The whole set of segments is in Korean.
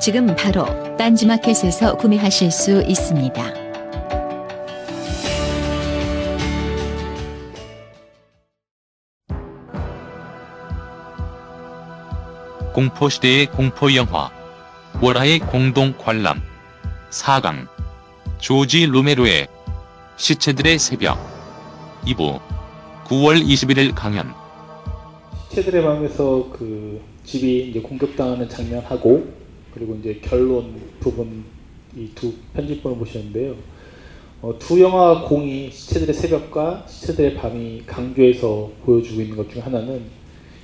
지금 바로 딴지마켓에서 구매하실 수 있습니다. 공포시대의 공포영화 월화의 공동 관람 4강 조지 루메로의 시체들의 새벽 2부 9월 21일 강연 시체들의 방에서 그 집이 이제 공격당하는 장면하고 그리고 이제 결론 부분 이 두 편집본을 보셨는데요. 어, 두 영화 공이 시체들의 새벽과 시체들의 밤이 강조해서 보여주고 있는 것 중 하나는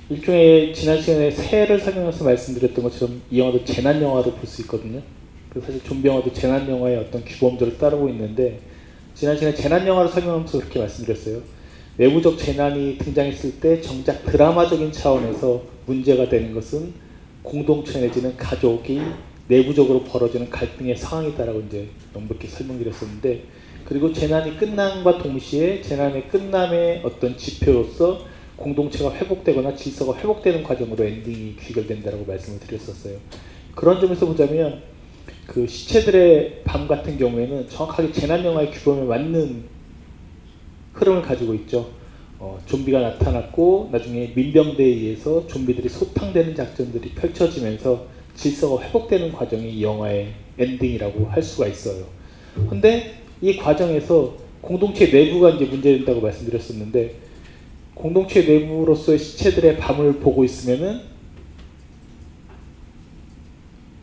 일종의 지난 시간에 새해를 설명해서 말씀드렸던 것처럼 이 영화도 재난 영화로 볼 수 있거든요. 그래서 사실 좀비 영화도 재난 영화의 어떤 규범들을 따르고 있는데 지난 시간에 재난 영화를 설명하면서 그렇게 말씀드렸어요. 외부적 재난이 등장했을 때 정작 드라마적인 차원에서 문제가 되는 것은 공동체 내지는 가족이 내부적으로 벌어지는 갈등의 상황이다라고 이제 명백히 설명드렸었는데 그리고 재난이 끝남과 동시에 재난의 끝남의 어떤 지표로서 공동체가 회복되거나 질서가 회복되는 과정으로 엔딩이 귀결된다라고 말씀을 드렸었어요. 그런 점에서 보자면 그 시체들의 밤 같은 경우에는 정확하게 재난 영화의 규범에 맞는 흐름을 가지고 있죠. 어, 좀비가 나타났고 나중에 민병대에 의해서 좀비들이 소탕되는 작전들이 펼쳐지면서 질서가 회복되는 과정이 이 영화의 엔딩이라고 할 수가 있어요. 근데 이 과정에서 공동체 내부가 이제 문제된다고 말씀드렸었는데 공동체 내부로서의 시체들의 밤을 보고 있으면은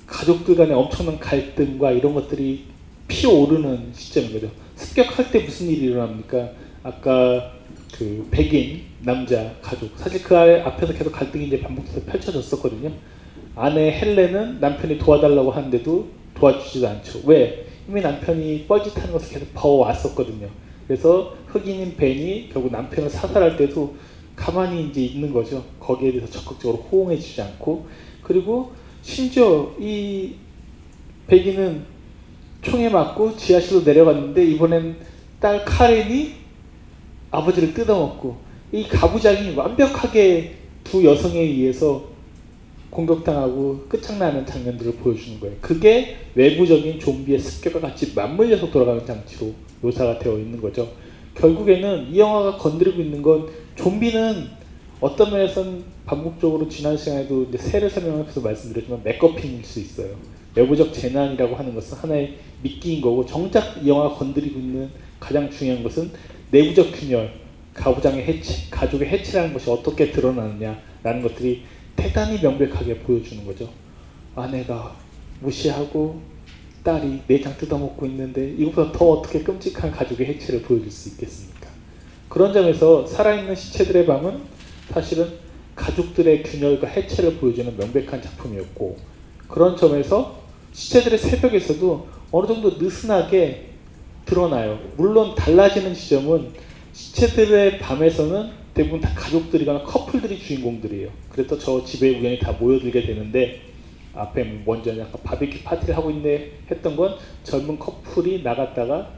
가족들 간의 엄청난 갈등과 이런 것들이 피어오르는 시점인 거죠. 습격할 때 무슨 일이 일어납니까? 아까 그 백인 남자 가족 사실 그 앞에서 계속 갈등이 이제 반복해서 펼쳐졌었거든요. 아내 헬레는 남편이 도와달라고 하는데도 도와주지도 않죠. 왜? 이미 남편이 뻘짓하는 것을 계속 봐왔었거든요. 그래서 흑인인 벤이 결국 남편을 사살할 때도 가만히 이제 있는 거죠. 거기에 대해서 적극적으로 호응해주지 않고 그리고 심지어 이 백인은 총에 맞고 지하실로 내려갔는데 이번엔 딸 카렌이 아버지를 뜯어먹고 이 가부장이 완벽하게 두 여성에 의해서 공격당하고 끝장나는 장면들을 보여주는 거예요. 그게 외부적인 좀비의 습격과 같이 맞물려서 돌아가는 장치로 묘사가 되어 있는 거죠. 결국에는 이 영화가 건드리고 있는 건 좀비는 어떤 면에서는 반복적으로 지난 시간에도 이제 세를 설명하면서 말씀드렸지만 맥거핀일 수 있어요. 외부적 재난이라고 하는 것은 하나의 미끼인 거고 정작 이 영화가 건드리고 있는 가장 중요한 것은 내부적 균열, 가부장의 해체, 가족의 해체라는 것이 어떻게 드러나느냐라는 것들이 대단히 명백하게 보여주는 거죠. 아내가 무시하고 딸이 내장 뜯어먹고 있는데 이것보다 더 어떻게 끔찍한 가족의 해체를 보여줄 수 있겠습니까? 그런 점에서 살아있는 시체들의 밤은 사실은 가족들의 균열과 해체를 보여주는 명백한 작품이었고 그런 점에서 시체들의 새벽에서도 어느 정도 느슨하게 드러나요. 물론 달라지는 지점은 시체들의 밤에서는 대부분 다 가족들이거나 커플들이 주인공들이에요. 그래서 저 집에 우연히 다 모여들게 되는데 앞에 먼저 약간 바비큐 파티를 하고 있네 했던 건 젊은 커플이 나갔다가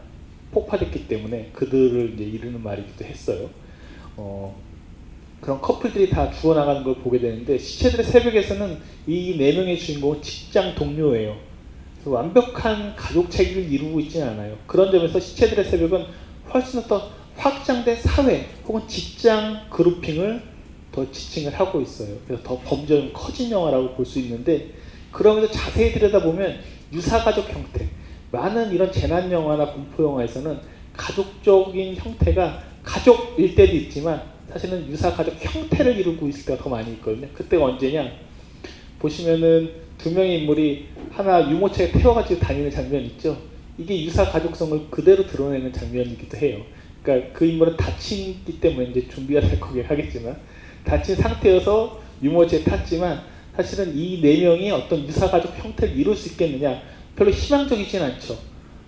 폭파됐기 때문에 그들을 이제 이르는 말이기도 했어요. 어, 그런 커플들이 다 죽어나가는 걸 보게 되는데 시체들의 새벽에서는 이 네 명의 주인공은 직장 동료예요. 그래서 완벽한 가족 체계를 이루고 있지는 않아요. 그런 점에서 시체들의 새벽은 훨씬 더 확장된 사회 혹은 직장 그룹핑을 더 지칭을 하고 있어요. 그래서 더 범죄는 커진 영화라고 볼 수 있는데 그러면서 자세히 들여다보면 유사가족 형태 많은 이런 재난 영화나 공포 영화에서는 가족적인 형태가 가족일 때도 있지만 사실은 유사가족 형태를 이루고 있을 때가 더 많이 있거든요. 그때가 언제냐 보시면은 두 명의 인물이 하나 유모차에 태워가지고 다니는 장면 있죠. 이게 유사 가족성을 그대로 드러내는 장면이기도 해요. 그러니까 그 인물은 다치기 때문에 이제 준비가 될 거긴 하겠지만 다친 상태여서 유모차에 탔지만 사실은 이 네 명이 어떤 유사 가족 형태를 이룰 수 있겠느냐 별로 희망적이진 않죠.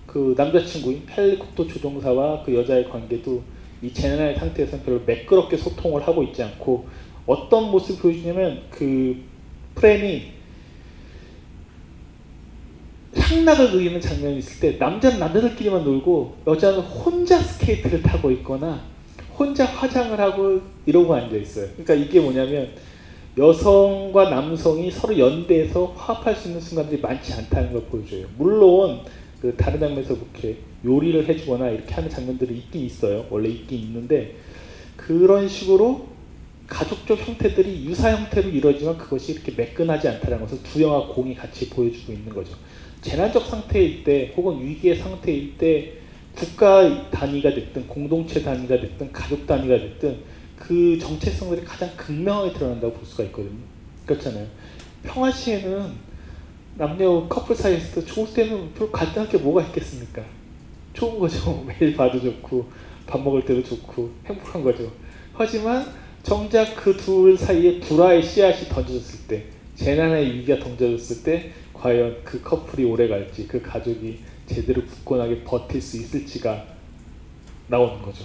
그 남자친구인 헬리콥터 조종사와 그 여자의 관계도 이 재난의 상태에서는 별로 매끄럽게 소통을 하고 있지 않고 어떤 모습을 보여주냐면 그 프레임이 향락을 그리는 장면이 있을 때 남자는 남자들끼리만 놀고 여자는 혼자 스케이트를 타고 있거나 혼자 화장을 하고 이러고 앉아 있어요. 그러니까 이게 뭐냐면 여성과 남성이 서로 연대해서 화합할 수 있는 순간들이 많지 않다는 걸 보여줘요. 물론 그 다른 장면에서 이렇게 요리를 해주거나 이렇게 하는 장면들이 있긴 있어요. 원래 있긴 있는데 그런 식으로 가족적 형태들이 유사 형태로 이루어지만 그것이 이렇게 매끈하지 않다는 것을 두 영화 공이 같이 보여주고 있는 거죠. 재난적 상태일 때 혹은 위기의 상태일 때 국가 단위가 됐든 공동체 단위가 됐든 가족 단위가 됐든 그 정체성들이 가장 극명하게 드러난다고 볼 수가 있거든요. 그렇잖아요. 평화 시에는 남녀 커플 사이에서도 좋을 때는 별로 갈등할 게 뭐가 있겠습니까? 좋은 거죠. 매일 봐도 좋고 밥 먹을 때도 좋고 행복한 거죠. 하지만 정작 그 둘 사이에 불화의 씨앗이 던져졌을 때 재난의 위기가 던져졌을 때 과연 그 커플이 오래 갈지 그 가족이 제대로 굳건하게 버틸 수 있을지가 나오는 거죠.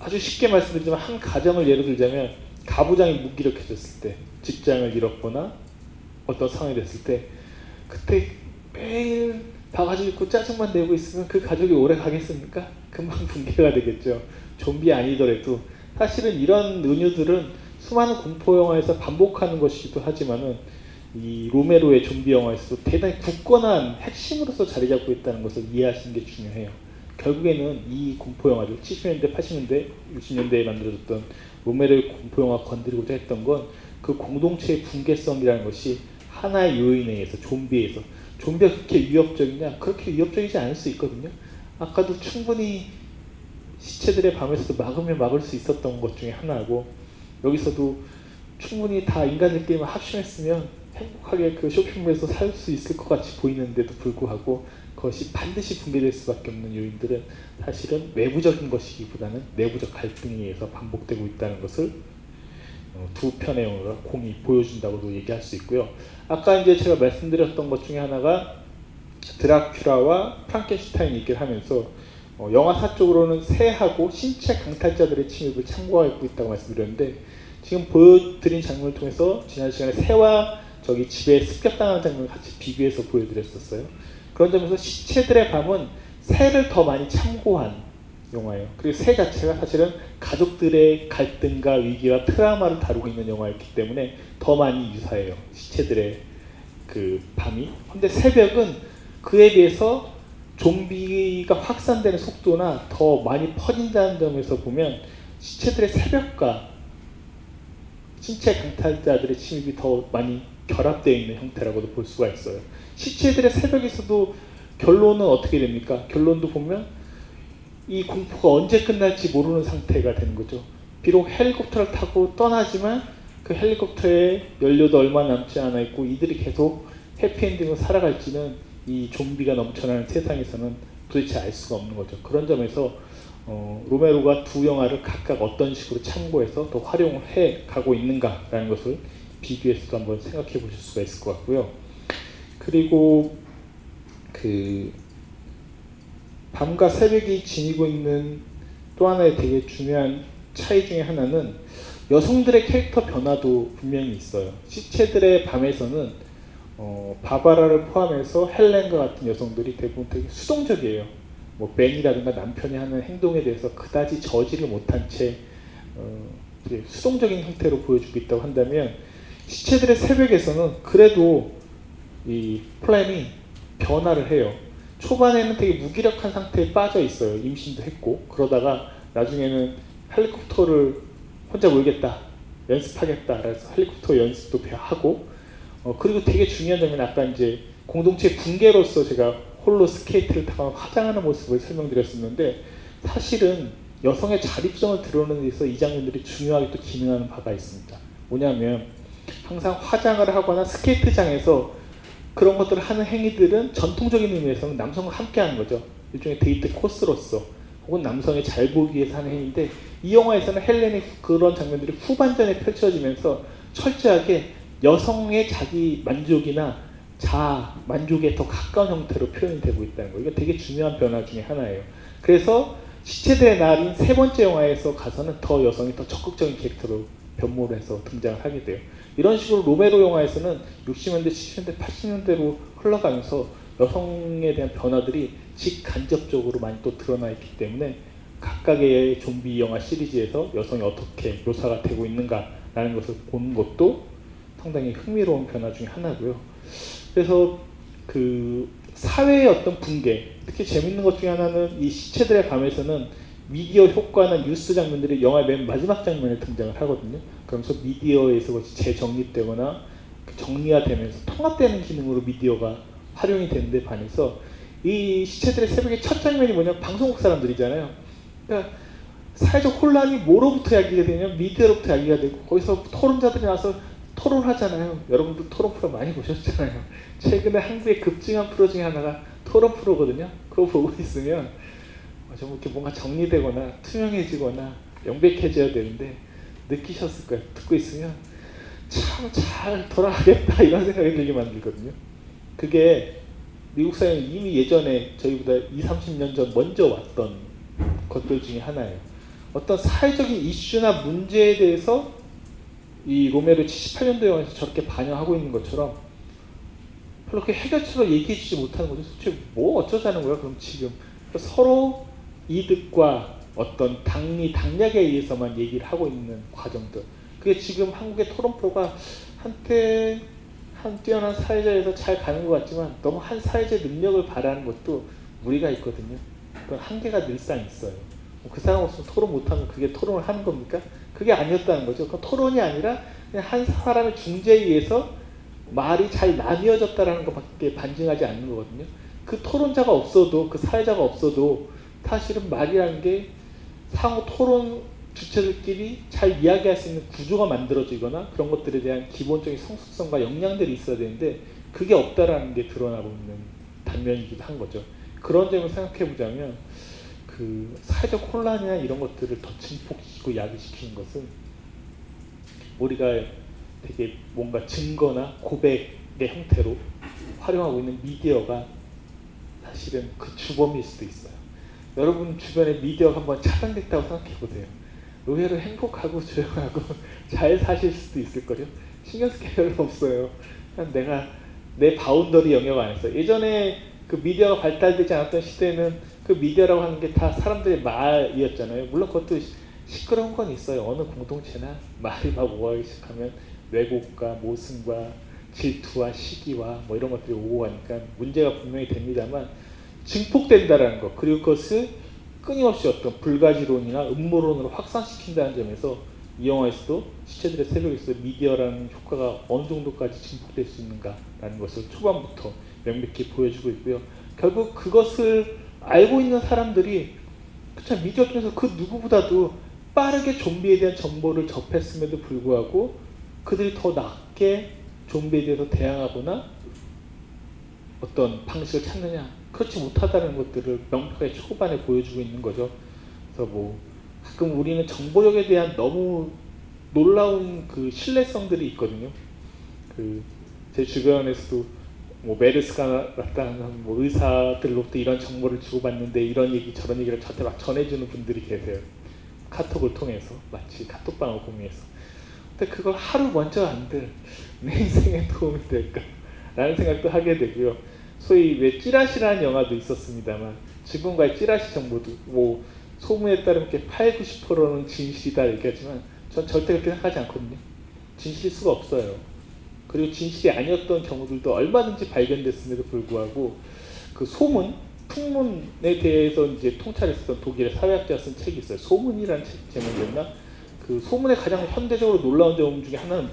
아주 쉽게 말씀드리지만 한 가정을 예로 들자면 가부장이 무기력해졌을 때 직장을 잃었거나 어떤 상황이 됐을 때 그때 매일 바가지 입고 짜증만 내고 있으면 그 가족이 오래 가겠습니까? 금방 붕괴가 되겠죠. 좀비 아니더라도 사실은 이런 은유들은 수많은 공포 영화에서 반복하는 것이기도 하지만은 이 로메로의 좀비 영화에서도 대단히 굳건한 핵심으로서 자리 잡고 있다는 것을 이해하시는 게 중요해요. 결국에는 이 공포 영화들 70년대, 80년대, 60년대에 만들어졌던 로메로의 공포 영화 건드리고자 했던 건 그 공동체의 붕괴성이라는 것이 하나의 요인에 의해서 좀비에서 좀비가 그렇게 위협적이냐? 그렇게 위협적이지 않을 수 있거든요. 아까도 충분히 시체들의 밤에서도 막으면 막을 수 있었던 것 중에 하나고 여기서도 충분히 다 인간들끼리만 합심했으면 행복하게 그 쇼핑몰에서 살 수 있을 것 같이 보이는데도 불구하고 그것이 반드시 붕괴될 수밖에 없는 요인들은 사실은 외부적인 것이기보다는 내부적 갈등에 의해서 반복되고 있다는 것을 어, 두 편의 영화가 공이 보여준다고도 얘기할 수 있고요. 아까 이제 제가 말씀드렸던 것 중에 하나가 드라큘라와 프랑켄슈타인 얘기를 하면서 어, 영화사적으로는 새하고 신체 강탈자들의 침입을 참고하고 있다고 말씀드렸는데 지금 보여드린 장면을 통해서 지난 시간에 새와 저기 집에 습격당하는 장면을 같이 비교해서 보여드렸었어요. 그런 점에서 시체들의 밤은 새를 더 많이 참고한 영화예요. 그리고 새 자체가 사실은 가족들의 갈등과 위기와 트라우마를 다루고 있는 영화였기 때문에 더 많이 유사해요. 시체들의 그 밤이. 근데 새벽은 그에 비해서 좀비가 확산되는 속도나 더 많이 퍼진다는 점에서 보면 시체들의 새벽과 신체 강탈자들의 침입이 더 많이 결합되어 있는 형태라고도 볼 수가 있어요. 시체들의 새벽에서도 결론은 어떻게 됩니까? 결론도 보면 이 공포가 언제 끝날지 모르는 상태가 되는 거죠. 비록 헬리콥터를 타고 떠나지만 그 헬리콥터에 연료도 얼마 남지 않아 있고 이들이 계속 해피엔딩으로 살아갈지는 이 좀비가 넘쳐나는 세상에서는 도대체 알 수가 없는 거죠. 그런 점에서 어, 로메로가 두 영화를 각각 어떤 식으로 참고해서 더 활용을 해 가고 있는가라는 것을 비교해서도 한번 생각해 보실 수가 있을 것 같고요. 그리고 그 밤과 새벽이 지니고 있는 또 하나의 되게 중요한 차이 중에 하나는 여성들의 캐릭터 변화도 분명히 있어요. 시체들의 밤에서는 어, 바바라를 포함해서 헬렌과 같은 여성들이 대부분 되게 수동적이에요. 뭐 벤이라든가 남편이 하는 행동에 대해서 그다지 저지를 못한 채 어, 수동적인 형태로 보여주고 있다고 한다면 시체들의 새벽에서는 그래도 이 플랜이 변화를 해요. 초반에는 되게 무기력한 상태에 빠져 있어요. 임신도 했고 그러다가 나중에는 헬리콥터를 혼자 몰겠다 연습하겠다 그래서 헬리콥터 연습도 하고 어, 그리고 되게 중요한 점은 아까 이제 공동체 붕괴로서 제가 홀로 스케이트를 타고 화장하는 모습을 설명드렸었는데 사실은 여성의 자립성을 드러내는 데 있어서 이 장면들이 중요하게 또 기능하는 바가 있습니다. 뭐냐면 항상 화장을 하거나 스케이트장에서 그런 것들을 하는 행위들은 전통적인 의미에서는 남성과 함께 하는 거죠. 일종의 데이트 코스로서 혹은 남성의 잘 보기 위해서 하는 행위인데 이 영화에서는 헬렌의 그런 장면들이 후반전에 펼쳐지면서 철저하게 여성의 자기 만족이나 자 만족에 더 가까운 형태로 표현이 되고 있다는 거. 이거 되게 중요한 변화 중에 하나예요. 그래서 시체들의 날인 세 번째 영화에서 가서는 더 여성이 더 적극적인 캐릭터로 변모를 해서 등장을 하게 돼요. 이런 식으로 로메로 영화에서는 60년대, 70년대, 80년대로 흘러가면서 여성에 대한 변화들이 직간접적으로 많이 또 드러나 있기 때문에 각각의 좀비 영화 시리즈에서 여성이 어떻게 묘사가 되고 있는가라는 것을 보는 것도 상당히 흥미로운 변화 중에 하나고요. 그래서 그 사회의 어떤 붕괴, 특히 재밌는 것 중에 하나는 이 시체들의 밤에서는 미디어 효과나 뉴스 장면들이 영화의 맨 마지막 장면에 등장을 하거든요. 그러면서 미디어에서 그것이 재정립되거나 정리화되면서 통합되는 기능으로 미디어가 활용이 되는데 반해서 이 시체들의 새벽의 첫 장면이 뭐냐면 방송국 사람들이잖아요. 그러니까 사회적 혼란이 뭐로부터 야기가 되냐면 미디어로부터 야기가 되고 거기서 토론자들이 나와서 토론하잖아요. 여러분도 토론 프로 많이 보셨잖아요. 최근에 한국의 급증한 프로 중에 하나가 토론 프로거든요. 그거 보고 있으면 좀 이렇게 뭔가 정리되거나 투명해지거나 명백해져야 되는데 느끼셨을 거예요. 듣고 있으면 참 잘 돌아가겠다 이런 생각이 들게 만들거든요. 그게 미국 사회는 이미 예전에 저희보다 2, 30년 전 먼저 왔던 것들 중에 하나예요. 어떤 사회적인 이슈나 문제에 대해서 이 로메로 78년도 영화에서 저렇게 반영하고 있는 것처럼 그렇게 해결책을 얘기해 주지 못하는 거죠. 도대체 뭐 어쩌자는 거야 그럼 지금 서로 이득과 어떤 당리 당략에 의해서만 얘기를 하고 있는 과정들 그게 지금 한국의 토론 프로가 한때 한 뛰어난 사회자에서 잘 가는 것 같지만 너무 한 사회자의 능력을 바라는 것도 무리가 있거든요. 그건 한계가 늘상 있어요. 뭐그 사람 없으면 토론 못하면 그게 토론을 하는 겁니까? 그게 아니었다는 거죠. 그 토론이 아니라 그냥 한 사람의 중재에 의해서 말이 잘 나뉘어졌다라는 것밖에 반증하지 않는 거거든요. 그 토론자가 없어도 그 사회자가 없어도 사실은 말이라는 게 상호 토론 주체들끼리 잘 이야기할 수 있는 구조가 만들어지거나 그런 것들에 대한 기본적인 성숙성과 역량들이 있어야 되는데 그게 없다라는 게 드러나고 있는 단면이기도 한 거죠. 그런 점을 생각해 보자면 그 사회적 혼란이나 이런 것들을 더 증폭시키고 야기시키는 것은 우리가 되게 뭔가 증거나 고백의 형태로 활용하고 있는 미디어가 사실은 그 주범일 수도 있어요. 여러분 주변에 미디어가 한번 차단됐다고 생각해 보세요. 의외로 행복하고 조용하고 잘 사실 수도 있을 거요. 신경 쓸 게 별로 없어요. 그냥 내가 내 boundary 영역 안에서 예전에 그 미디어가 발달되지 않았던 시대에는 그 미디어라고 하는 게 다 사람들의 말이었잖아요. 물론 그것도 시끄러운 건 있어요. 어느 공동체나 말이 막 오가기 시작하면 왜곡과 모순과 질투와 시기와 뭐 이런 것들이 오고 가니까 문제가 분명히 됩니다만 증폭된다라는 것 그리고 그것을 끊임없이 어떤 불가지론이나 음모론으로 확산시킨다는 점에서 이 영화에서도 시체들의 새벽에서 미디어라는 효과가 어느 정도까지 증폭될 수 있는가라는 것을 초반부터 명백히 보여주고 있고요. 결국 그것을 알고 있는 사람들이 그쵸 미디어 중에서 그 누구보다도 빠르게 좀비에 대한 정보를 접했음에도 불구하고 그들이 더 낫게 좀비에 대해서 대항하거나 어떤 방식을 찾느냐 그렇지 못하다는 것들을 명확하게 초반에 보여주고 있는 거죠. 그래서 뭐 가끔 우리는 정보력에 대한 너무 놀라운 그 신뢰성들이 있거든요. 그 제 주변에서도 뭐 메르스가 나타나는 뭐 의사들로부터 이런 정보를 주고받는데 이런 얘기 저런 얘기를 저한테 막 전해주는 분들이 계세요. 카톡을 통해서 마치 카톡방을 공유해서. 근데 그걸 하루 먼저 안 들 내 인생에 도움이 될까? 라는 생각도 하게 되고요. 소위 왜 찌라시라는 영화도 있었습니다만 지금과의 찌라시 정보도 뭐 소문에 따르면 8, 90%는 진실이다 얘기하지만 전 절대 그렇게 생각하지 않거든요. 진실일 수가 없어요. 그리고 진실이 아니었던 경우들도 얼마든지 발견됐음에도 불구하고 그 소문, 풍문에 대해서 이제 통찰했었던 독일의 사회학자가 쓴 책이 있어요. 소문이라는 책 제목이었나? 그 소문의 가장 현대적으로 놀라운 점 중에 하나는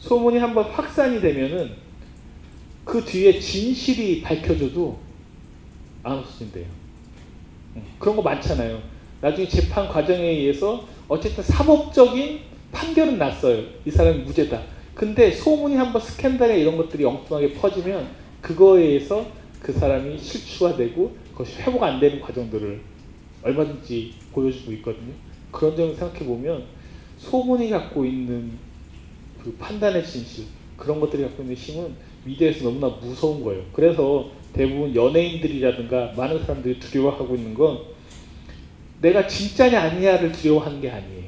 소문이 한번 확산이 되면은 그 뒤에 진실이 밝혀져도 안 없어진대요. 그런 거 많잖아요. 나중에 재판 과정에 의해서 어쨌든 사법적인 판결은 났어요. 이 사람이 무죄다. 근데 소문이 한번 스캔들에 이런 것들이 엉뚱하게 퍼지면 그거에 의해서 그 사람이 실추가 되고 그것이 회복 안 되는 과정들을 얼마든지 보여주고 있거든요. 그런 점을 생각해 보면 소문이 갖고 있는 그 판단의 진실 그런 것들이 갖고 있는 힘은 미디어에서 너무나 무서운 거예요. 그래서 대부분 연예인들이라든가 많은 사람들이 두려워하고 있는 건 내가 진짜냐 아니냐를 두려워하는 게 아니에요.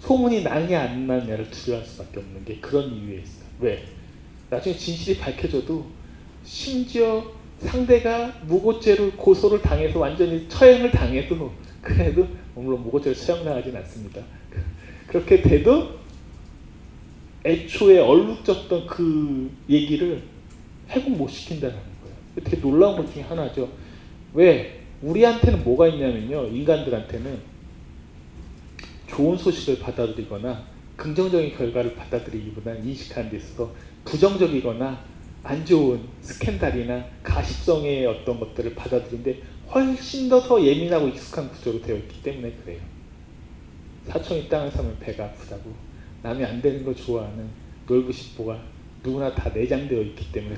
소문이 나느냐 안 나느냐를 두려워할 수밖에 없는 게 그런 이유에 있어요. 왜? 나중에 진실이 밝혀져도 심지어 상대가 무고죄로 고소를 당해서 완전히 처형을 당해도 그래도 물론 무고죄로 처형당하진 않습니다. 그렇게 돼도 애초에 얼룩졌던 그 얘기를 회복 못 시킨다는 거예요. 되게 놀라운 것 중에 하나죠. 왜? 우리한테는 뭐가 있냐면요. 인간들한테는 좋은 소식을 받아들이거나 긍정적인 결과를 받아들이기보다 인식하는 데 있어서 부정적이거나 안 좋은 스캔들이나 가십성의 어떤 것들을 받아들이는데 훨씬 더 더 예민하고 익숙한 구조로 되어 있기 때문에 그래요. 사촌이 땅을 사면 배가 아프다고 남이 안 되는 걸 좋아하는 놀부십보가 누구나 다 내장되어 있기 때문에.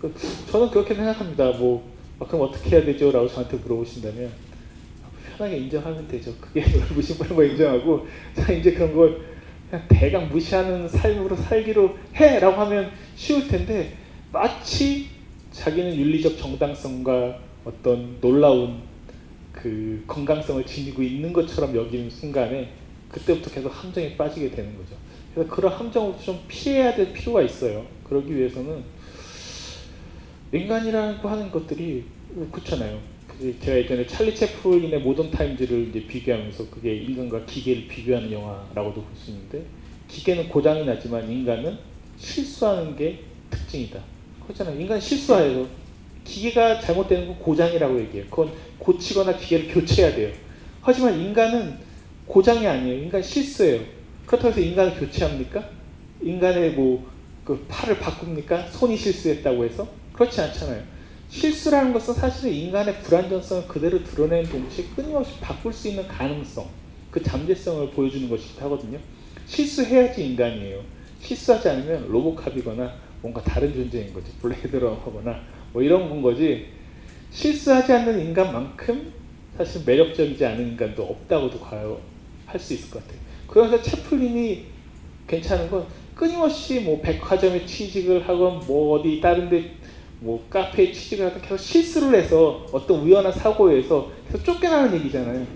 그 저는 그렇게 생각합니다. 뭐 아, 그럼 어떻게 해야 되죠? 라고 저한테 물어보신다면 편하게 인정하면 되죠. 그게 무심하는 거 인정하고 자 이제 그런 걸 그냥 대강 무시하는 삶으로 살기로 해라고 하면 쉬울 텐데 마치 자기는 윤리적 정당성과 어떤 놀라운 그 건강성을 지니고 있는 것처럼 여기는 순간에 그때부터 계속 함정에 빠지게 되는 거죠. 그래서 그런 함정을 좀 피해야 될 필요가 있어요. 그러기 위해서는 인간이라고 하는 것들이 그렇잖아요. 제가 예전에 찰리 채플린의 모던 타임즈를 이제 비교하면서 그게 인간과 기계를 비교하는 영화라고도 볼 수 있는데 기계는 고장이 나지만 인간은 실수하는 게 특징이다. 그렇잖아요. 인간 실수해요. 기계가 잘못되는 건 고장이라고 얘기해요. 그건 고치거나 기계를 교체해야 돼요. 하지만 인간은 고장이 아니에요. 인간 실수예요. 그렇다고 해서 인간을 교체합니까? 인간의 뭐 그 팔을 바꿉니까? 손이 실수했다고 해서? 그렇지 않잖아요. 실수라는 것은 사실은 인간의 불완전성을 그대로 드러내는 동시에 끊임없이 바꿀 수 있는 가능성, 그 잠재성을 보여주는 것이기도 하거든요. 실수해야지 인간이에요. 실수하지 않으면 로보캅이거나 뭔가 다른 존재인 거지. 블레이드러거나 뭐 이런 건 거지. 실수하지 않는 인간만큼 사실 매력적이지 않은 인간도 없다고도 과연 할 수 있을 것 같아요. 그래서 채플린이 괜찮은 건 끊임없이 뭐 백화점에 취직을 하건 뭐 어디 다른 데 뭐 카페에 취직을 하다 계속 실수를 해서 어떤 우연한 사고에서 계속 쫓겨나는 얘기잖아요.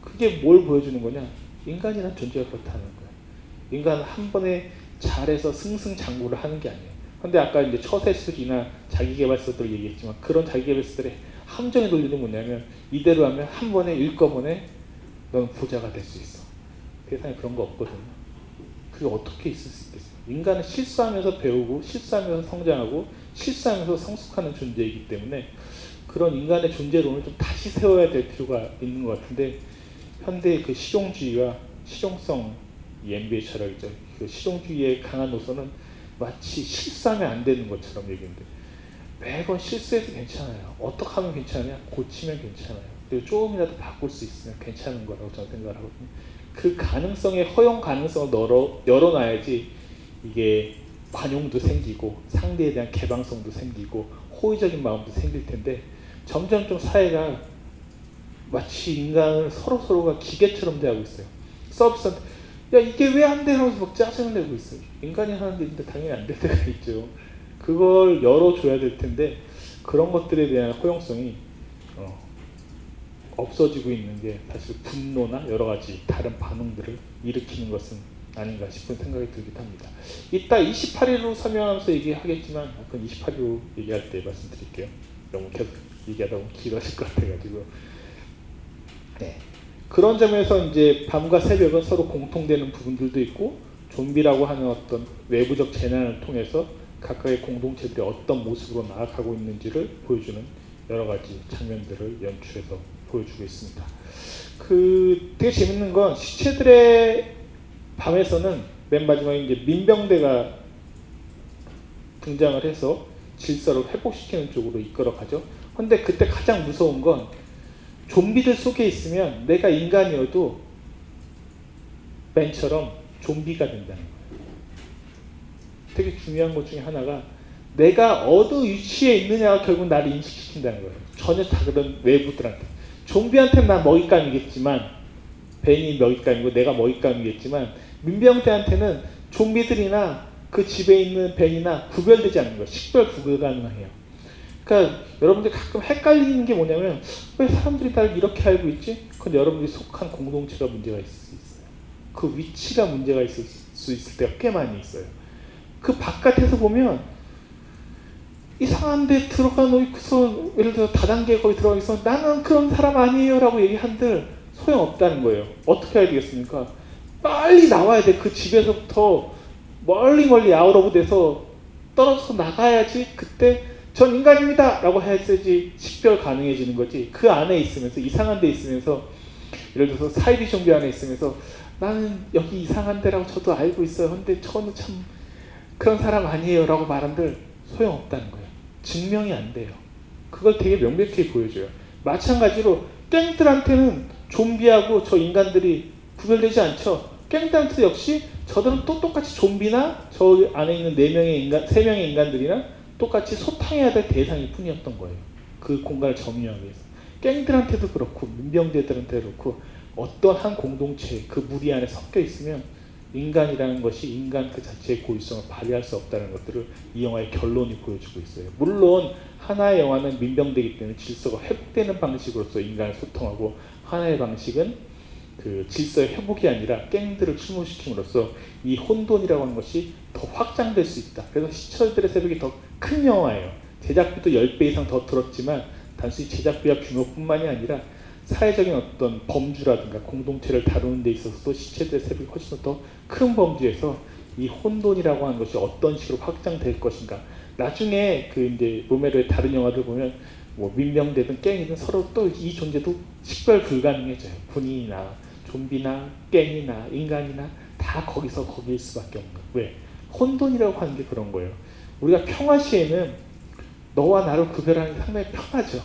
그게 뭘 보여주는 거냐? 인간이란 존재가 그렇다는 거예요. 인간은 한 번에 잘해서 승승장구를 하는 게 아니에요. 근데 아까 이제 처세술이나 자기개발서들 얘기했지만 그런 자기개발서들의 함정에 돌리는 뭐냐면 이대로 하면 한 번에 일거번에 넌 부자가 될 수 있어. 세상에 그런 거 없거든요. 그게 어떻게 있을 수 있겠어요? 인간은 실수하면서 배우고 실수하면서 성장하고 실상에서 성숙하는 존재이기 때문에 그런 인간의 존재론을 좀 다시 세워야 될 필요가 있는 것 같은데 현대의 그 실용주의와 실용성 MBA 철학이죠. 그 실용주의의 강한 노선은 마치 실수하면 안 되는 것처럼 얘기인데 매번 실수해도 괜찮아요. 어떻게 하면 괜찮냐? 고치면 괜찮아요. 조금이라도 바꿀 수 있으면 괜찮은 거라고 저는 생각을 하거든요. 그 가능성의 허용 가능성을 열어, 열어놔야지 이게 관용도 생기고 상대에 대한 개방성도 생기고 호의적인 마음도 생길 텐데 점점 좀 사회가 마치 인간을 서로 서로가 기계처럼 대하고 있어요. 서비스한테 야 이게 왜 안 되냐고 막 짜증을 내고 있어요. 인간이 하는 일인데 당연히 안 될 때가 있죠. 그걸 열어줘야 될 텐데 그런 것들에 대한 허용성이 어, 없어지고 있는 게 사실 분노나 여러 가지 다른 반응들을 일으키는 것은 아닌가 싶은 생각이 들기도 합니다. 이따 28일로 설명하면서 얘기하겠지만 그건 28일로 얘기할 때 말씀드릴게요. 너무 계속 얘기하다 보면 길어질 것 같아가지고 네. 그런 점에서 이제 밤과 새벽은 서로 공통되는 부분들도 있고 좀비라고 하는 어떤 외부적 재난을 통해서 각각의 공동체들이 어떤 모습으로 나아가고 있는지를 보여주는 여러 가지 장면들을 연출해서 보여주고 있습니다. 그 되게 재밌는 건 시체들의 밤에서는 맨 마지막에 이제 민병대가 등장을 해서 질서를 회복시키는 쪽으로 이끌어가죠. 근데 그때 가장 무서운 건 좀비들 속에 있으면 내가 인간이어도 맨처럼 좀비가 된다는 거예요. 되게 중요한 것 중에 하나가 내가 어느 위치에 있느냐가 결국 나를 인식시킨다는 거예요. 전혀 다른 외부들한테. 좀비한테는 나 먹잇감이겠지만 벤이 먹잇감이고 내가 먹잇감이겠지만 민병대한테는 좀비들이나 그 집에 있는 벤이나 구별되지 않는 거예요. 식별 구별 가능해요. 그러니까 여러분들 가끔 헷갈리는 게 뭐냐면 왜 사람들이 나를 이렇게 알고 있지? 근데 여러분들이 속한 공동체가 문제가 있을 수 있어요. 그 위치가 문제가 있을 수 있을 때가 꽤 많이 있어요. 그 바깥에서 보면 이상한데 들어가 놓고서 예를 들어 다단계 거기 들어가 있어 나는 그런 사람 아니에요 라고 얘기한들 소용없다는 거예요. 어떻게 해야 되겠습니까? 빨리 나와야 돼. 그 집에서부터 멀리 멀리 out of 돼서 떨어져서 나가야지 그때 전 인간입니다 라고 해야지 식별 가능해지는 거지 그 안에 있으면서 이상한 데 있으면서 예를 들어서 사이비 종교 안에 있으면서 나는 여기 이상한 데라고 저도 알고 있어요 근데 저는 참 그런 사람 아니에요 라고 말한들 소용없다는 거예요 증명이 안 돼요 그걸 되게 명백히 보여줘요 마찬가지로 땡들한테는 좀비하고 저 인간들이 구별되지 않죠 깽단트 역시 저들은 또 똑같이 좀비나 저 안에 있는 네 명의 인간, 세 명의 인간들이나 똑같이 소탕해야 될 대상일 뿐이었던 거예요. 그 공간을 점유하기 위해서. 깽들한테도 그렇고 민병대들한테도 그렇고 어떤 한 공동체 그 무리 안에 섞여 있으면 인간이라는 것이 인간 그 자체의 고유성을 발휘할 수 없다는 것들을 이 영화의 결론이 보여주고 있어요. 물론 하나의 영화는 민병대이기 때문에 질서가 회복되는 방식으로서 인간을 소통하고 하나의 방식은 그 질서의 회복이 아니라 깽들을 출몰시킴으로써 이 혼돈이라고 하는 것이 더 확장될 수 있다. 그래서 시철들의 새벽이 더 큰 영화예요. 제작비도 10배 이상 더 들었지만 단순히 제작비와 규모뿐만이 아니라 사회적인 어떤 범주라든가 공동체를 다루는 데 있어서도 시체들의 새벽이 훨씬 더 큰 범주에서 이 혼돈이라고 하는 것이 어떤 식으로 확장될 것인가. 나중에 그 이제 로메로의 다른 영화들 보면 뭐 민병대든 깽이든 서로 또 이 존재도 식별 불가능해져요. 군인이나 좀비나 깽이나 인간이나 다 거기서 거기일 수밖에 없는 거예요. 왜? 혼돈이라고 하는 게 그런 거예요. 우리가 평화 시에는 너와 나를 구별하는 게 상당히 편하죠.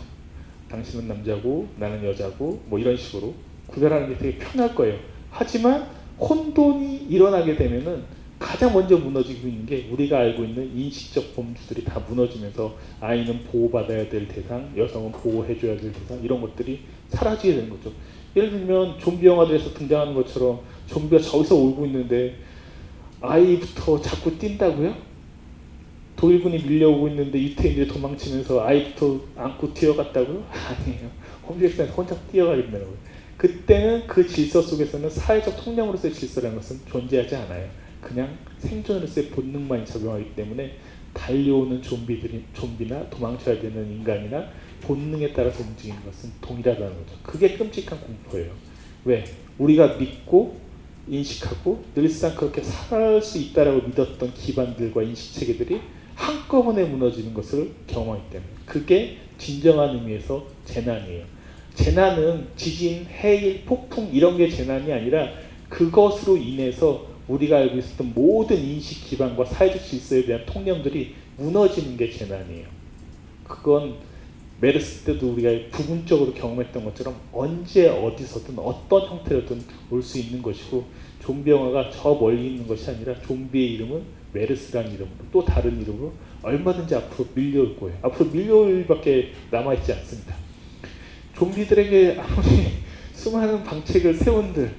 당신은 남자고 나는 여자고 뭐 이런 식으로 구별하는 게 되게 편할 거예요. 하지만 혼돈이 일어나게 되면은 가장 먼저 무너지고 있는 게 우리가 알고 있는 인식적 범주들이 다 무너지면서 아이는 보호받아야 될 대상, 여성은 보호해줘야 될 대상 이런 것들이 사라지게 되는 거죠. 예를 들면 좀비 영화들에서 등장하는 것처럼 좀비가 저기서 울고 있는데 아이부터 자꾸 뛴다고요? 독일군이 밀려오고 있는데 유태인들이 도망치면서 아이부터 안고 뛰어갔다고요? 아니에요. 홈즈엑스는 혼자 거예요. 그때는 그 질서 속에서는 사회적 통념으로서의 질서라는 것은 존재하지 않아요. 그냥 생존으로서의 본능만 작용하기 때문에 달려오는 좀비들이 좀비나 도망쳐야 되는 인간이나 본능에 따라서 움직이는 것은 동일하다는 거죠. 그게 끔찍한 공포예요. 왜? 우리가 믿고 인식하고 늘상 그렇게 살아갈 수 있다라고 믿었던 기반들과 인식 체계들이 한꺼번에 무너지는 것을 경험하기 때문에 그게 진정한 의미에서 재난이에요. 재난은 지진, 해일, 폭풍 이런 게 재난이 아니라 그것으로 인해서 우리가 알고 있었던 모든 인식 기반과 사회적 질서에 대한 통념들이 무너지는 게 재난이에요. 그건 메르스 때도 우리가 부분적으로 경험했던 것처럼 언제 어디서든 어떤 형태로든 올 수 있는 것이고 좀비 영화가 저 멀리 있는 것이 아니라 좀비의 이름은 메르스라는 이름으로 또 다른 이름으로 얼마든지 앞으로 밀려올 거예요. 앞으로 밀려올 밖에 남아있지 않습니다. 좀비들에게 아무리 수많은 방책을 세운들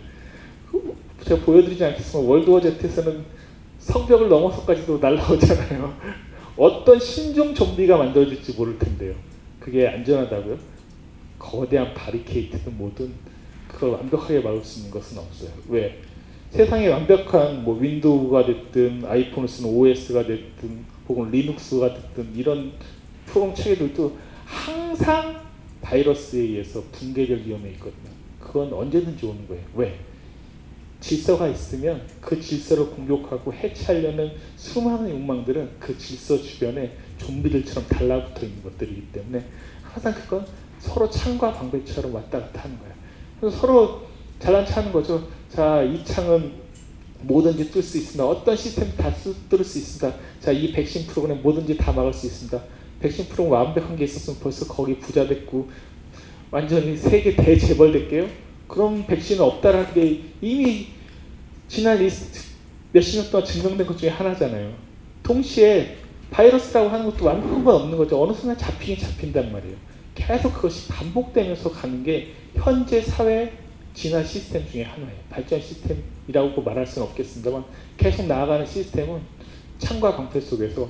제가 보여드리지 않겠지만 월드워 Z에서는 성벽을 넘어서까지도 날라오잖아요. 어떤 신종 좀비가 만들어질지 모를 텐데요. 그게 안전하다고요? 거대한 바리케이트든 뭐든 그걸 완벽하게 막을 수 있는 것은 없어요. 왜? 세상에 완벽한 뭐 윈도우가 됐든 아이폰을 쓰는 OS가 됐든 혹은 리눅스가 됐든 이런 프로그램 체계들도 항상 바이러스에 의해서 붕괴될 위험이 있거든요. 그건 언제든지 오는 거예요. 왜? 질서가 있으면 그 질서를 공격하고 해체하려는 수많은 욕망들은 그 질서 주변에 좀비들처럼 달라붙어 있는 것들이기 때문에 항상 그건 서로 창과 방패처럼 왔다 갔다 하는 거예요. 그래서 서로 잘난 체 하는 거죠. 자, 이 창은 뭐든지 뚫을 수 있습니다. 어떤 시스템 다 뚫을 수 있습니다. 자, 이 백신 프로그램 뭐든지 다 막을 수 있습니다. 백신 프로그램 완벽한 게 있었으면 벌써 거기 부자 됐고 완전히 세계 대재벌 됐게요. 그럼 백신은 없다라는 게 이미 지난 몇십 년 동안 증명된 것 중에 하나잖아요. 동시에 바이러스라고 하는 것도 완벽한 건 없는 거죠. 어느 순간 잡히긴 잡힌단 말이에요. 계속 그것이 반복되면서 가는 게 현재 사회 진화 시스템 중에 하나예요. 발전 시스템이라고 말할 수는 없겠습니다만 계속 나아가는 시스템은 창과 방패 속에서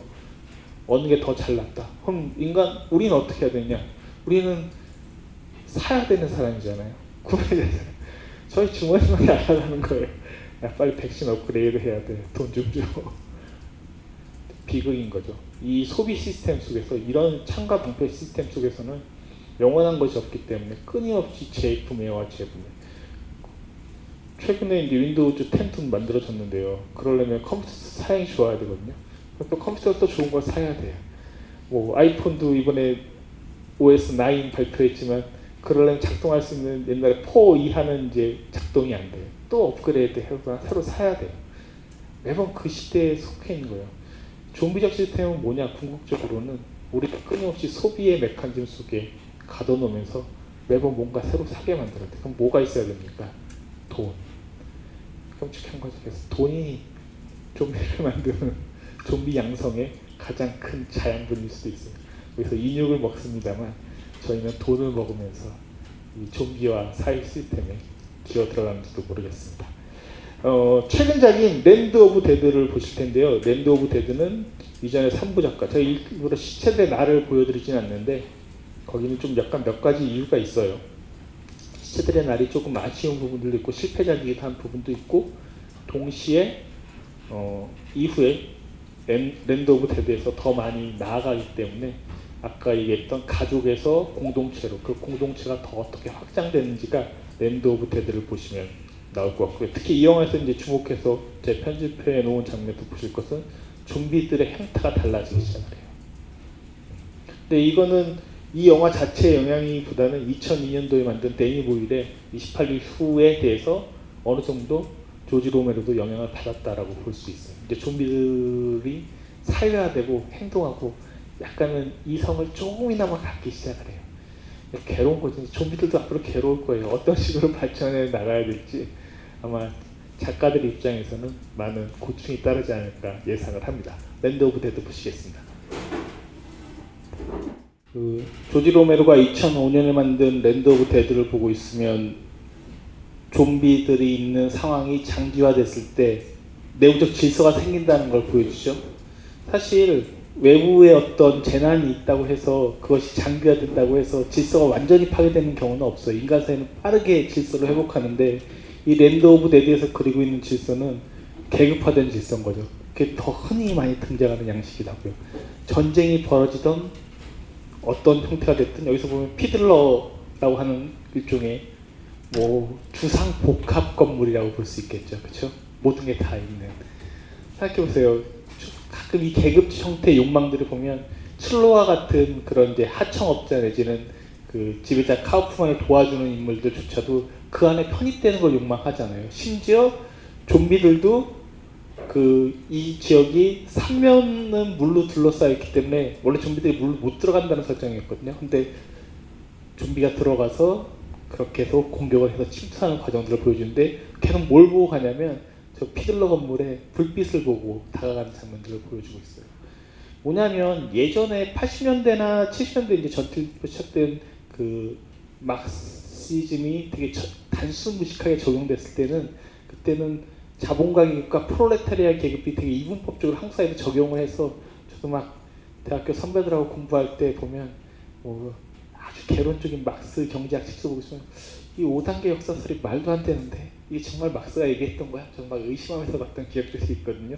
어느 게 더 잘났다. 그럼 인간 우리는 어떻게 해야 되냐? 우리는 사야 되는 사람이잖아요. 구해야 되잖아요. 저희 주머니만 날아가는 거예요. 야, 빨리 백신 업그레이드 해야 돼. 돈 좀 줘. 비극인 거죠. 이 소비 시스템 속에서 이런 창과 방패 시스템 속에서는 영원한 것이 없기 때문에 끊임없이 재품해와 재품해. 최근에 이제 윈도우즈 10도 만들어졌는데요. 그러려면 컴퓨터 사양이 좋아야 되거든요. 또 컴퓨터 또 좋은 걸 사야 돼요. 뭐 아이폰도 이번에 OS 9 발표했지만 그러려면 작동할 수 있는 옛날에 4 이하는 이제 작동이 안 돼요. 또 업그레이드 해서 새로 사야 돼요. 매번 그 시대에 속해 있는 거예요. 좀비적 시스템은 뭐냐? 궁극적으로는 우리가 끊임없이 소비의 메커니즘 속에 가둬놓으면서 매번 뭔가 새로 사게 만들어야 돼. 그럼 뭐가 있어야 됩니까? 돈. 끔찍한 거죠. 그래서 돈이 좀비를 만드는 좀비 양성의 가장 큰 자양분일 수도 있어요. 그래서 인육을 먹습니다만 저희는 돈을 먹으면서 이 좀비화 사회 시스템에 기어 들어가는지도 모르겠습니다. 어, 최근작인 랜드 오브 데드를 보실 텐데요. 랜드 오브 데드는 이전에 3부작과, 제가 일부러 시체들의 날을 보여드리진 않는데 거기는 좀 약간 몇 가지 이유가 있어요. 시체들의 날이 조금 아쉬운 부분들도 있고 실패작이기도 한 부분도 있고 동시에 어, 이후에 랜드 오브 데드에서 더 많이 나아가기 때문에 아까 얘기했던 가족에서 공동체로 그 공동체가 더 어떻게 확장되는지가 랜드 오브 데드를 보시면 나올 것 같고요. 특히 이 영화에서 이제 주목해서 제 편집해 놓은 장면도 보실 것은 좀비들의 형태가 달라지기 시작을 해요. 근데 이거는 이 영화 자체의 영향이보다는 2002년도에 만든 대니 보일의 28일 후에 대해서 어느 정도 조지 로메로도 영향을 받았다라고 볼 수 있어요. 이제 좀비들이 사회화되고 행동하고 약간은 이성을 조금이나마 갖기 시작을 해요. 괴로운 거죠. 좀비들도 앞으로 괴로울 거예요. 어떤 식으로 발전해 나가야 될지 아마 작가들 입장에서는 많은 고충이 따르지 않을까 예상을 합니다. 랜드 오브 데드 보시겠습니다. 그 조지 로메로가 2005년에 만든 랜드 오브 데드를 보고 있으면 좀비들이 있는 상황이 장기화됐을 때 내부적 질서가 생긴다는 걸 보여주죠. 사실 외부에 어떤 재난이 있다고 해서 그것이 장기화된다고 해서 질서가 완전히 파괴되는 경우는 없어요. 인간 사회는 빠르게 질서를 회복하는데 이 랜드 오브 데드에서 그리고 있는 질서는 계급화된 질서인 거죠. 그게 더 흔히 많이 등장하는 양식이라고요. 전쟁이 벌어지던 어떤 형태가 됐든 여기서 보면 피들러라고 하는 일종의 뭐 주상 복합 건물이라고 볼 수 있겠죠. 그렇죠? 모든 게 다 있는. 생각해 보세요. 가끔 이 계급 형태의 욕망들을 보면 촐로와 같은 그런 이제 하청업자 내지는 그 지배자 카우프만을 도와주는 인물들조차도 그 안에 편입되는 걸 욕망하잖아요. 심지어 좀비들도 그 이 지역이 삼면은 물로 둘러싸여 있기 때문에 원래 좀비들이 물로 못 들어간다는 설정이었거든요. 근데 좀비가 들어가서 그렇게 해서 공격을 해서 침투하는 과정들을 보여주는데 걔는 뭘 보고 가냐면 저 피들러 건물에 불빛을 보고 다가가는 장면들을 보여주고 있어요. 뭐냐면 예전에 80년대나 70년대 이제 전투가 시작된 그 막시즘이 되게 저- 단순 무식하게 적용됐을 때는 그때는 자본가 계급과 프롤레타리아 계급이 되게 이분법적으로 한국 사회에 적용을 해서 저도 막 대학교 선배들하고 공부할 때 보면 뭐 아주 개론적인 막스 경제학 책을 보고 있으면 이 5단계 역사설이 말도 안 되는데 이게 정말 막스가 얘기했던 거야? 막 의심하면서 봤던 기억들이 있거든요.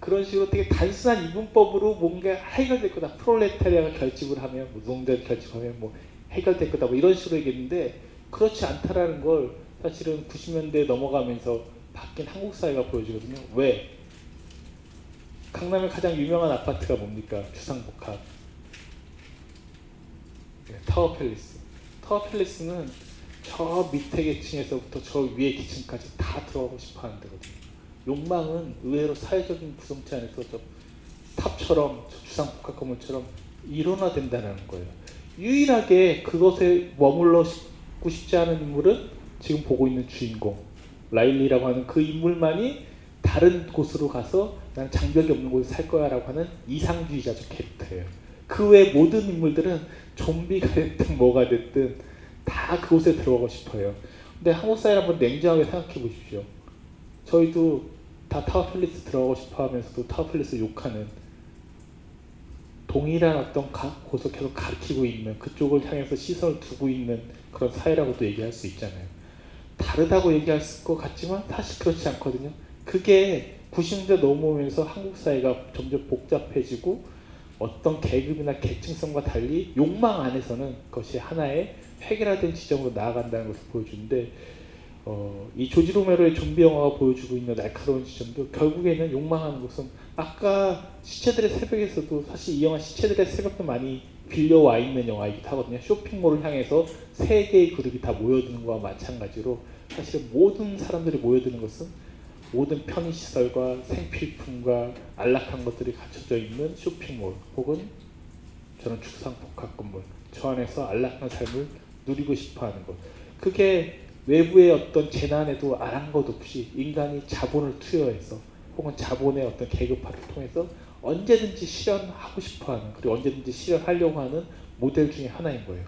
그런 식으로 되게 단순한 이분법으로 뭔가 해결될 거다. 프롤레타리아가 결집을 하면, 뭐 노동자가 결집하면 뭐 해결될 거다. 뭐 이런 식으로 얘기했는데 그렇지 않다라는 걸 사실은 90년대 넘어가면서 바뀐 한국 사회가 보여주거든요. 왜? 강남의 가장 유명한 아파트가 뭡니까? 주상복합. 네, 타워 팰리스. 타워 팰리스는 저 밑에 계층에서부터 저 위에 계층까지 다 들어가고 싶어 하는 데거든요. 욕망은 의외로 사회적인 구성체 안에서 저 탑처럼 저 주상복합 건물처럼 일원화된다는 거예요. 유일하게 그것에 머물러 있고 싶지 않은 인물은 지금 보고 있는 주인공 라일리라고 하는 그 인물만이 다른 곳으로 가서 나는 장벽이 없는 곳에 살 거야라고 하는 이상주의자적 캐릭터예요. 그 외 모든 인물들은 좀비가 됐든 뭐가 됐든 다 그곳에 들어가고 싶어요. 근데 한국 사회를 한번 냉정하게 생각해 보십시오. 저희도 다 타워 팰리스 들어가고 싶어 하면서도 타워 팰리스 욕하는 동일한 어떤 가, 곳을 계속 가리키고 있는 그쪽을 향해서 시선을 두고 있는 그런 사회라고도 얘기할 수 있잖아요. 다르다고 얘기할 것 같지만 사실 그렇지 않거든요. 그게 90년대 넘어오면서 한국 사회가 점점 복잡해지고 어떤 계급이나 계층성과 달리 욕망 안에서는 그것이 하나의 획일화된 지점으로 나아간다는 것을 보여주는데 어, 이 조지 로메로의 좀비 영화가 보여주고 있는 날카로운 지점도 결국에는 욕망하는 것은 아까 시체들의 새벽에서도 사실 이 영화 시체들의 새벽도 많이 빌려와 있는 영화이기도 하거든요. 쇼핑몰을 향해서 세 개의 그룹이 다 모여드는 것과 마찬가지로 사실 모든 사람들이 모여드는 것은 모든 편의시설과 생필품과 안락한 것들이 갖춰져 있는 쇼핑몰 혹은 저는 축상복합 건물 저 안에서 안락한 삶을 누리고 싶어하는 것 그게 외부의 어떤 재난에도 아랑곳 없이 인간이 자본을 투여해서 혹은 자본의 어떤 계급화를 통해서 언제든지 실현하고 싶어하는 그리고 언제든지 실현하려고 하는 모델 중에 하나인 거예요.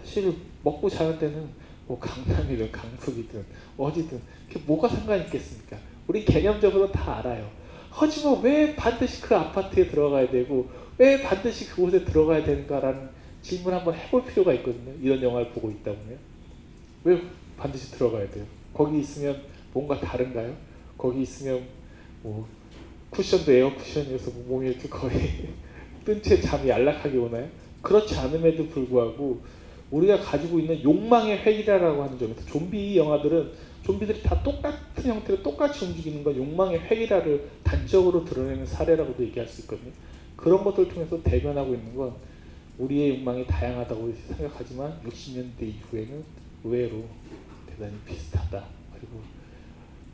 사실 먹고 자는 데는 뭐 강남이든 강북이든 어디든 그게 뭐가 상관 있겠습니까? 우리 개념적으로 다 알아요. 하지만 왜 반드시 그 아파트에 들어가야 되고 왜 반드시 그곳에 들어가야 되는가라는 질문 한번 해볼 필요가 있거든요. 이런 영화를 보고 있다 보면 왜 반드시 들어가야 돼요? 거기 있으면 뭔가 다른가요? 거기 있으면 뭐 쿠션도 에어 쿠션이어서 뭐 몸이 거의 뜬 채 잠이 안락하게 오나요? 그렇지 않음에도 불구하고 우리가 가지고 있는 욕망의 획일화라고 하는 점에서 좀비 영화들은 좀비들이 다 똑같은 형태로 똑같이 움직이는 건 욕망의 획일화를 단적으로 드러내는 사례라고도 얘기할 수 있거든요. 그런 것들을 통해서 대변하고 있는 건 우리의 욕망이 다양하다고 생각하지만 60년대 이후에는 의외로 대단히 비슷하다. 그리고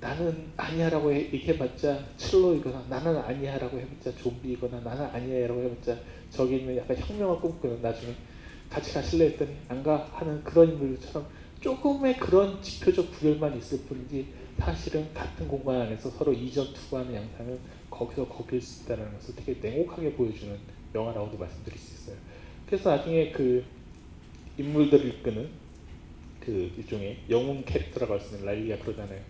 나는 아니야라고 해- 얘기해봤자 칠로이거나 나는 아니야라고 해봤자 좀비이거나 나는 아니야라고 해봤자 저기 있는 약간 혁명을 꿈꾸는 나중에 같이 가실래 했더니 안 가 하는 그런 인물들처럼 조금의 그런 지표적 구별만 있을 뿐이지 사실은 같은 공간 안에서 서로 이전 투구하는 양상은 거기서 거길 수 있다는 것을 되게 냉혹하게 보여주는 영화라고도 말씀드릴 수 있어요. 그래서 나중에 그 인물들을 이끄는 그 일종의 영웅 캐릭터라고 할 수 있는 라일리가 그러잖아요.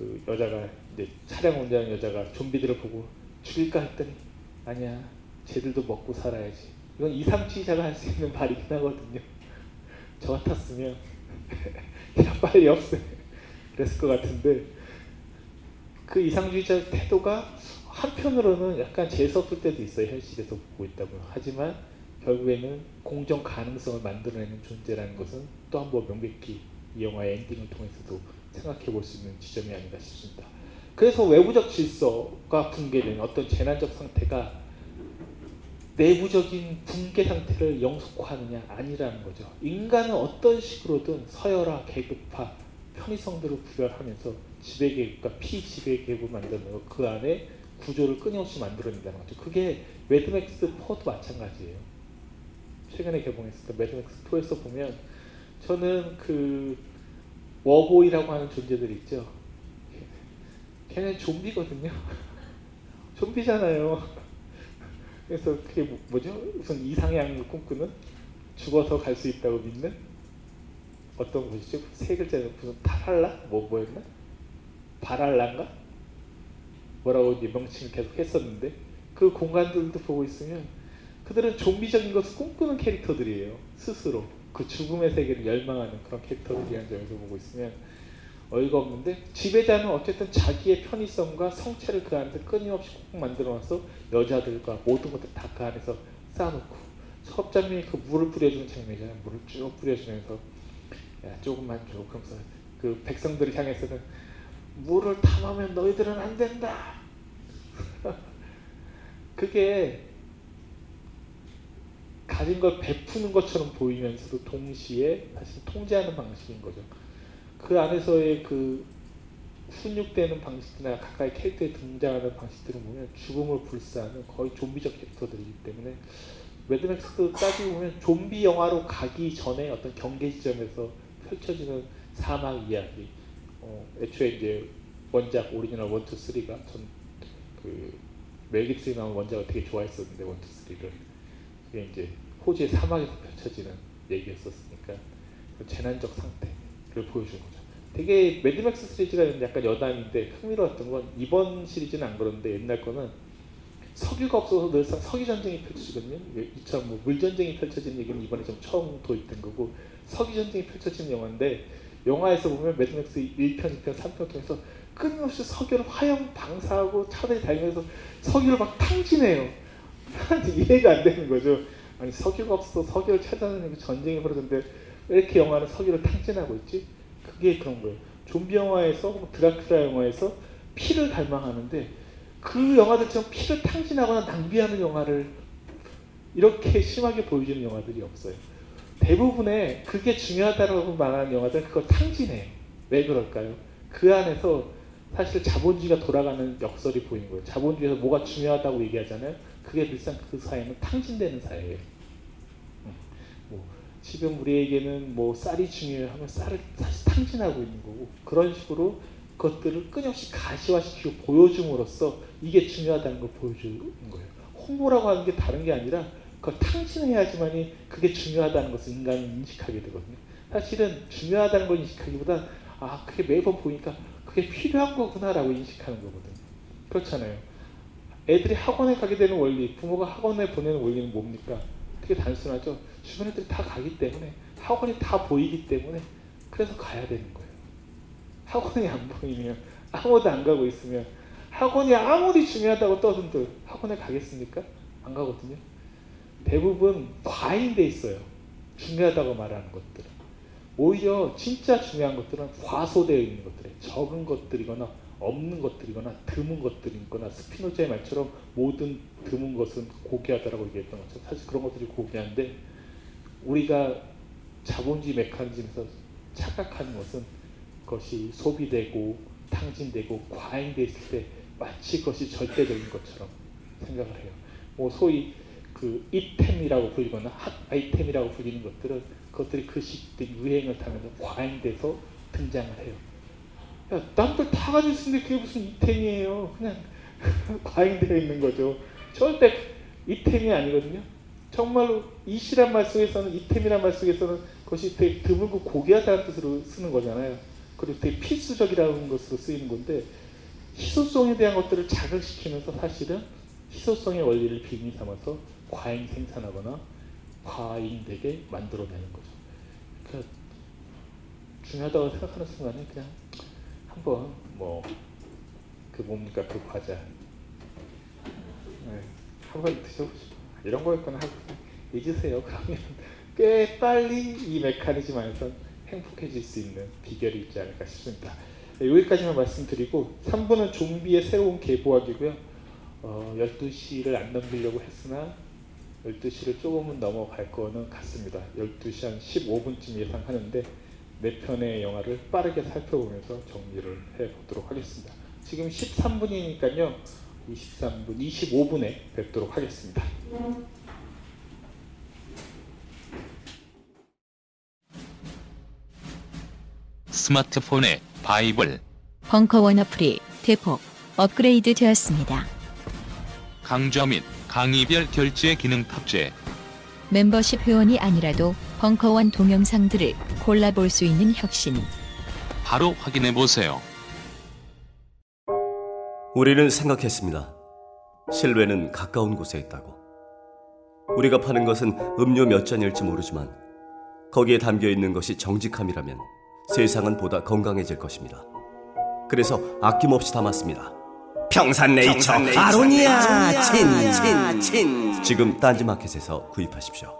그 여자가 이제 차량 운전하는 여자가 좀비들을 보고 죽일까 했더니 아니야 쟤들도 먹고 살아야지. 이건 이상주의자가 할 수 있는 말이긴 하거든요. 저 같았으면 그냥 빨리 없애 그랬을 것 같은데 그 이상주의자 태도가 한편으로는 약간 재수없을 때도 있어요 현실에서 보고 있다고요. 하지만 결국에는 공정 가능성을 만들어내는 존재라는 것은 또 한 번 명백히 이 영화의 엔딩을 통해서도 생각해 볼 수 있는 지점이 아닌가 싶습니다. 그래서 외부적 질서가 붕괴된 어떤 재난적 상태가 내부적인 붕괴 상태를 영속화하느냐 아니라는 거죠. 인간은 어떤 식으로든 서열화, 계급화, 편의성들을 구별하면서 지배 계급과 피지배 계급을 만들고 그 안에 구조를 끊임없이 만들어낸다는 거죠. 그게 매드맥스 4도 마찬가지예요. 최근에 개봉했을 때 매드맥스 4에서 보면 저는 그 워보이라고 하는 존재들 있죠. 걔는 좀비거든요. 좀비잖아요. 그래서 그게 뭐- 뭐죠? 우선 이상향을 꿈꾸는 죽어서 갈 수 있다고 믿는 어떤 곳이죠? 세 글자는 무슨 타랄라? 뭐 뭐였나? 바랄란가? 뭐라고 이제 명칭을 계속 했었는데 그 공간들도 보고 있으면 그들은 좀비적인 것을 꿈꾸는 캐릭터들이에요. 스스로 그 죽음의 세계를 열망하는 그런 캐릭터들이라는 점에서 보고 있으면 어이가 없는데 지배자는 어쨌든 자기의 편의성과 성체를 그 안에 끊임없이 꼭 만들어놔서 여자들과 모든 것들 다 그 안에서 쌓아놓고 첫 장면이 그 물을 뿌려주는 장면이잖아요. 물을 쭉 뿌려주면서 야 조금만 줘. 그러면서 그 백성들을 향해서는 물을 탐하면 너희들은 안 된다. 그게 가진 걸 베푸는 것처럼 보이면서도 동시에 사실 통제하는 방식인 거죠. 그 안에서의 그 훈육되는 방식이나 가까이 캐릭터에 등장하는 방식들을 보면 죽음을 불사하는 거의 좀비적 캐릭터들이기 때문에 매드맥스도 따지고 보면 좀비 영화로 가기 전에 어떤 경계 지점에서 펼쳐지는 사막 이야기. 어, 애초에 이제 원작 오리지널 1, 2, 3가 전그 멜 깁슨이 나온 원작을 되게 좋아했었는데 1, 2, 3를 그게 이제 호주의 사막에서 펼쳐지는 얘기였었으니까 그 재난적 상태를 보여주는 거죠. 되게 매드맥스 시리즈가 약간 여담인데 흥미로웠던 건 이번 시리즈는 안 그런데 옛날 거는 석유가 없어서 늘상 석유 전쟁이 펼쳐지거든요. 이처럼 뭐 물전쟁이 펼쳐지는 얘기는 이번에 좀 처음 도입된 거고 석유 전쟁이 펼쳐지는 영화인데 영화에서 보면 매드맥스 1편, 2편, 3편 통해서 끊임없이 석유를 화염 방사하고 차들이 달리면서 석유를 막 탕진해요. 이해가 안 되는 거죠. 아니 석유가 없어서 석유를 찾아내는 전쟁이 벌어졌는데 왜 이렇게 영화는 석유를 탕진하고 있지? 그게 그런 거예요. 좀비 영화에서 뭐 드라큘라 영화에서 피를 갈망하는데 그 영화들처럼 피를 탕진하거나 낭비하는 영화를 이렇게 심하게 보여주는 영화들이 없어요. 대부분의 그게 중요하다고 말하는 영화들 그걸 탕진해요. 왜 그럴까요? 그 안에서 사실 자본주의가 돌아가는 역설이 보이는 거예요. 자본주의에서 뭐가 중요하다고 얘기하잖아요. 그게 늘상 그 사회는 탕진되는 사회예요. 음, 뭐 지금 우리에게는 뭐 쌀이 중요하면 쌀을 사실 탕진하고 있는 거고 그런 식으로 그것들을 끊임없이 가시화시키고 보여줌으로써 이게 중요하다는 걸 보여주는 거예요. 홍보라고 하는 게 다른 게 아니라 그걸 탕진해야지만이 그게 중요하다는 것을 인간이 인식하게 되거든요. 사실은 중요하다는 걸 인식하기보다 아 그게 매번 보니까 그게 필요한 거구나라고 인식하는 거거든요. 그렇잖아요. 애들이 학원에 가게 되는 원리, 부모가 학원에 보내는 원리는 뭡니까? 되게 단순하죠. 주변 애들이 다 가기 때문에 학원이 다 보이기 때문에 그래서 가야 되는 거예요. 학원이 안 보이면 아무도 안 가고 있으면 학원이 아무리 중요하다고 떠든들 학원에 가겠습니까? 안 가거든요. 대부분 과잉돼 있어요. 중요하다고 말하는 것들은. 오히려 진짜 중요한 것들은 과소되어 있는 것들에 적은 것들이거나 없는 것들이거나 드문 것들이거나 스피노자의 말처럼 모든 드문 것은 고귀하다라고 얘기했던 것처럼 사실 그런 것들이 고귀한데 우리가 자본주의 메커니즘에서 착각하는 것은 그것이 소비되고 탕진되고 과잉돼 있을 때 마치 그것이 절대적인 것처럼 생각을 해요. 뭐 소위 그 이템이라고 불리거나 핫 아이템이라고 불리는 것들은 그것들이 그 시대 유행을 타면서 과잉돼서 등장을 해요. 야, 남들 다 가지고 있는데 그게 무슨 이템이에요. 그냥 과잉되어 있는 거죠. 절대 이템이 아니거든요. 정말로 이시란 말 속에서는 이템이란 말 속에서는 그것이 되게 드물고 고귀하다는 뜻으로 쓰는 거잖아요. 그리고 되게 필수적이라는 것으로 쓰이는 건데 희소성에 대한 것들을 자극시키면서 사실은 희소성의 원리를 빌미 삼아서 과잉 생산하거나 과잉되게 만들어내는 거죠. 그러니까 중요하다고 생각하는 순간에 그냥 한번 뭐 그 뭡니까 그 과자 네, 한번 드셔보시고 이런 거였거나 하고 잊으세요. 그러면 꽤 빨리 이 메커니즘 안에서 행복해질 수 있는 비결이 있지 않을까 싶습니다. 네, 여기까지만 말씀드리고 3부는 좀비의 새로운 개보학이고요. 어, 12시를 안 넘기려고 했으나 12시를 조금은 넘어갈 거는 같습니다. 12시 한 15분쯤 예상하는데 네 편의 영화를 빠르게 살펴보면서 정리를 해보도록 하겠습니다. 지금 13분이니까요. 23분, 25분에 뵙도록 하겠습니다. 스마트폰의 바이블 벙커원 어플이 대폭 업그레이드 되었습니다. 강좌 및 강의별 결제 기능 탑재. 멤버십 회원이 아니라도 벙커원 동영상들을 골라볼 수 있는 혁신. 바로 확인해 보세요. 우리는 생각했습니다. 실외는 가까운 곳에 있다고. 우리가 파는 것은 음료 몇 잔일지 모르지만 거기에 담겨 있는 것이 정직함이라면 세상은 보다 건강해질 것입니다. 그래서 아낌없이 담았습니다. 평산네이처, 아로니아 친친친 지금 딴지마켓에서 구입하십시오.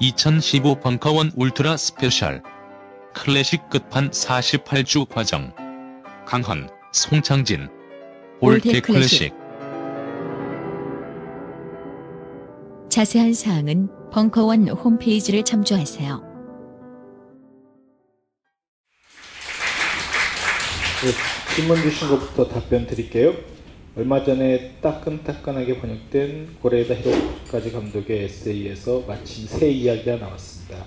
(2015) 벙커원 울트라 스페셜. 클래식 끝판 48주 과정. 강헌, 송창진. 올드 클래식. 자세한 사항은 벙커원 홈페이지를 참조하세요. 네, 질문 주신 것부터 답변 드릴게요. 얼마 전에 따끈따끈하게 번역된 고레에다 히로카즈 감독의 에세이에서 마침 새 이야기가 나왔습니다.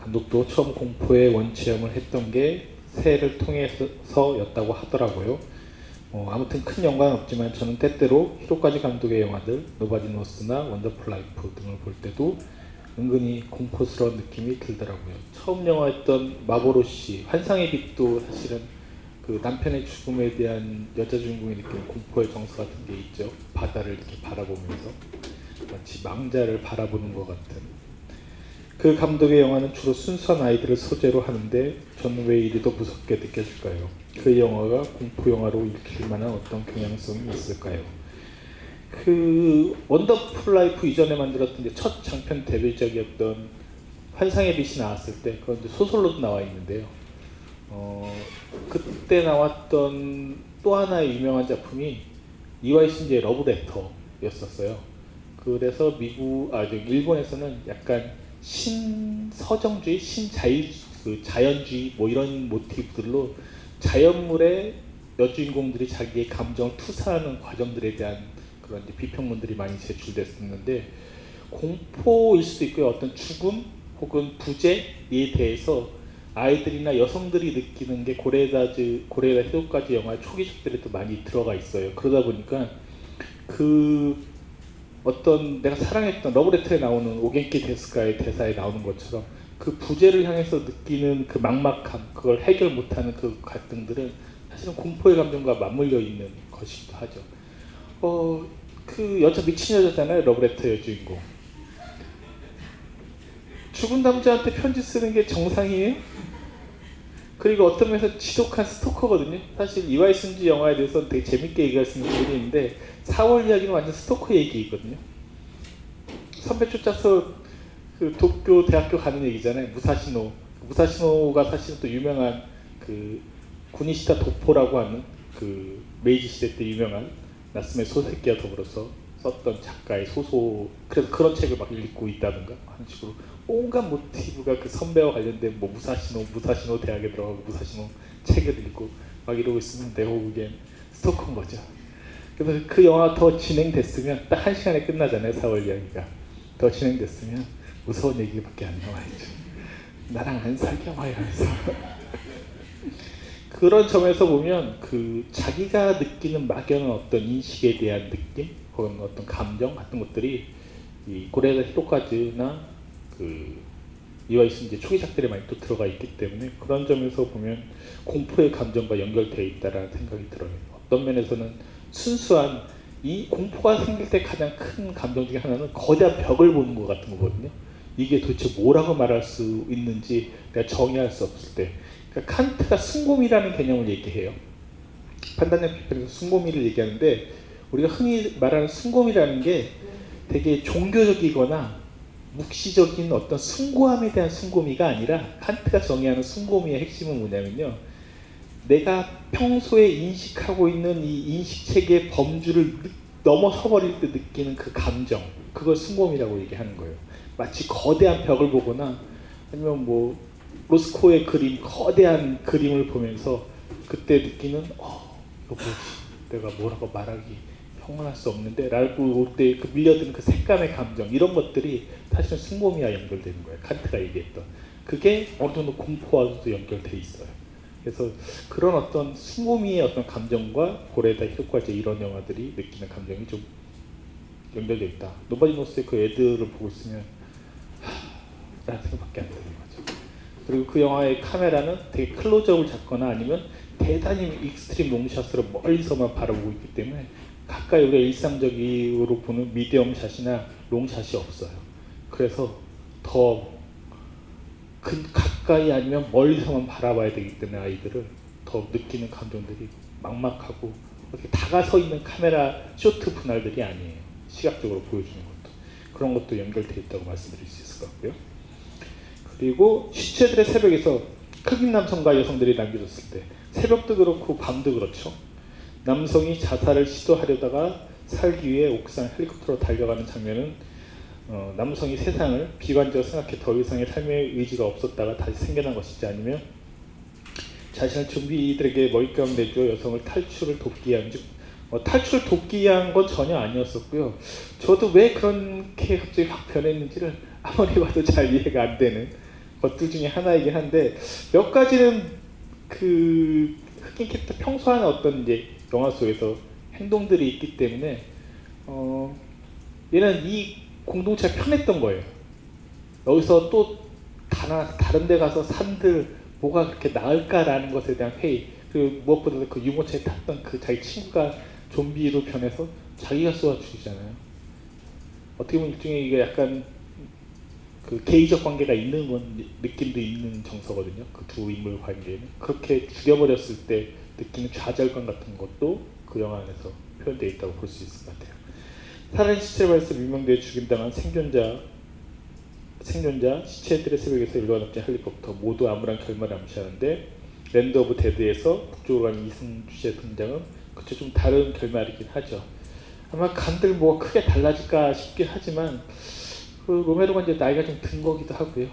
감독도 처음 공포의 원체험을 했던 게 새를 통해서였다고 하더라고요. 어, 아무튼 큰 연관은 없지만 저는 때때로 히로카즈 감독의 영화들 노바디 노스나 원더풀 라이프 등을 볼 때도 은근히 공포스러운 느낌이 들더라고요. 처음 영화였던 마보로시 환상의 빛도 사실은 그 남편의 죽음에 대한 여자 주인공이 느끼는 공포의 정서 같은 게 있죠. 바다를 이렇게 바라보면서 마치 망자를 바라보는 것 같은. 그 감독의 영화는 주로 순수한 아이들을 소재로 하는데 저는 왜 이리도 무섭게 느껴질까요? 그 영화가 공포 영화로 읽힐 만한 어떤 경향성이 있을까요? 그 원더풀 라이프 이전에 만들었던 첫 장편 데뷔작이었던 환상의 빛이 나왔을 때 그건 소설로도 나와 있는데요. 어, 그때 나왔던 또 하나의 유명한 작품이 이와이 신지의 러브레터였었어요. 그래서 미국 아 일본에서는 약간 신서정주의, 신자유 그 자연주의 뭐 이런 모티브들로 자연물의 여주인공들이 자기의 감정을 투사하는 과정들에 대한 그런 비평문들이 많이 제출됐었는데 공포일 수도 있고요. 어떤 죽음 혹은 부재에 대해서 아이들이나 여성들이 느끼는 게 고레다즈 고레다 히로까지 영화의 초기작들에도 많이 들어가 있어요. 그러다 보니까 그 어떤 내가 사랑했던 러브레터에 나오는 오겐키 데스카의 대사에 나오는 것처럼 그 부재를 향해서 느끼는 그 막막함, 그걸 해결 못하는 그 갈등들은 사실은 공포의 감정과 맞물려 있는 것이기도 하죠. 어, 그 여자 미친 여자잖아요, 러브레터의 주인공. 죽은 남자한테 편지 쓰는 게 정상이에요? 그리고 어떤 면에서 지독한 스토커거든요. 사실 이와이 순지 영화에 대해서 되게 재밌게 얘기할 수 있는 부분이 있는데 4월 이야기는 완전 스토커 얘기거든요. 선배 쫓아서 그 도쿄 대학교 가는 얘기잖아요. 무사시노. 무사시노가 사실 또 유명한 그 구니키다 돗포라고 하는 그 메이지 시대 때 유명한 나쓰메 소세키와 더불어서 썼던 작가의 소설 그래서 그런 책을 막 읽고 있다든가 하는 식으로 온갖 모티브가 그 선배와 관련된 뭐 무사시노 무사시노 대학에 들어가고 무사시노 책을 읽고 막 이러고 있으면 내가 보기엔 스토커인 거죠. 그래서 그 영화 더 진행됐으면 딱 한 시간에 끝나잖아요 4월 이야기가 더 진행됐으면 무서운 얘기밖에 안 나와야죠. 나랑 안 사겨 막 이러면서 그런 점에서 보면 그 자기가 느끼는 막연한 어떤 인식에 대한 느낌 혹은 어떤 감정 같은 것들이 이 고레다 히로카즈나 그 이와이스 이제 초기작들에 많이 또 들어가 있기 때문에 그런 점에서 보면 공포의 감정과 연결되어 있다라는 생각이 들어요. 어떤 면에서는 순수한 이 공포가 생길 때 가장 큰 감정 중에 하나는 거대한 벽을 보는 것 같은 거거든요. 이게 도대체 뭐라고 말할 수 있는지 내가 정의할 수 없을 때. 그러니까 칸트가 순고미라는 개념을 얘기해요. 판단력 비판에서 순고미를 얘기하는데 우리가 흔히 말하는 순고미라는 게 되게 종교적이거나 묵시적인 어떤 숭고함에 대한 숭고미가 아니라 칸트가 정의하는 숭고미의 핵심은 뭐냐면요. 내가 평소에 인식하고 있는 이 인식 체계의 범주를 넘어서 버릴 때 느끼는 그 감정, 그걸 숭고미라고 얘기하는 거예요. 마치 거대한 벽을 보거나 아니면 뭐 로스코의 그림, 거대한 그림을 보면서 그때 느끼는 어, 뭐지? 내가 뭐라고 말하기 표현할 수 없는데 라고 올 때 그 밀려드는 그 색감의 감정 이런 것들이 사실은 숭고미와 연결되는 거예요. 칸트가 얘기했던 그게 어느 정도 공포와도 연결돼 있어요. 그래서 그런 어떤 숭고미의 어떤 감정과 고레에다 히로카즈 이런 영화들이 느끼는 감정이 좀 연결돼 있다. Nobody Knows의 그 애들을 보고 있으면 하, 라는 생각밖에 안 드는 거죠. 그리고 그 영화의 카메라는 되게 클로즈업을 잡거나 아니면 대단히 extreme long shot으로 멀리서만 바라보고 있기 때문에 가까이 우리가 일상적으로 보는 medium shot이나 long shot이 없어요. 그래서 더 가까이 아니면 멀리서만 바라봐야 되기 때문에 아이들을 더 느끼는 감정들이 막막하고 이렇게 다가서 있는 카메라 쇼트 분할들이 아니에요. 시각적으로 보여주는 것도 그런 것도 연결돼 있다고 말씀드릴 수 있을 것 같고요. 그리고 시체들의 새벽에서 흑인 남성과 여성들이 남겨졌을 때 새벽도 그렇고 밤도 그렇죠. 남성이 자살을 시도하려다가 살기 위해 옥상 헬리콥터로 달려가는 장면은 어, 남성이 세상을 비관적으로 생각해 더 이상의 삶의 의지가 없었다가 다시 생겨난 것이지 아니면 자신을 좀비들에게 먹잇감 내줘 여성을 탈출을 돕기 위한 즉 어, 탈출을 돕기 위한 건 전혀 아니었었고요. 저도 왜 그렇게 갑자기 확 변했는지를 아무리 봐도 잘 이해가 안 되는 것들 중에 하나이긴 한데 몇 가지는 그 흑인 캐릭터 평소 하는 어떤 이제 영화 속에서 행동들이 있기 때문에 어, 얘는 이 공동체가 편했던 거예요. 여기서 또 다나 다른 데 가서 산들 뭐가 그렇게 나을까라는 것에 대한 회의 그리고 무엇보다도 그 유모차에 탔던 그 자기 친구가 좀비로 변해서 자기가 쏘아 죽이잖아요. 어떻게 보면 일종의 이게 약간 그 개의적 관계가 있는 건 느낌도 있는 정서거든요. 그 두 인물 관계는 그렇게 죽여버렸을 때 느끼는 좌절감 같은 것도 그 영화 안에서 표현되어 있다고 볼 수 있을 것 같아요. 살인 시체를 발서 유명대에 죽인당한 생존자 생존자 시체들의 새벽에서 일관없지 헬리콥터 모두 암울한 결말을 암시하는데 Land of Dead에서 북쪽으로 가는 이승 주제 등장은 그쵸 좀 다른 결말이긴 하죠. 아마 간들 뭐가 크게 달라질까 싶긴 하지만 그 로메로가 이제 나이가 좀 든 거기도 하고요.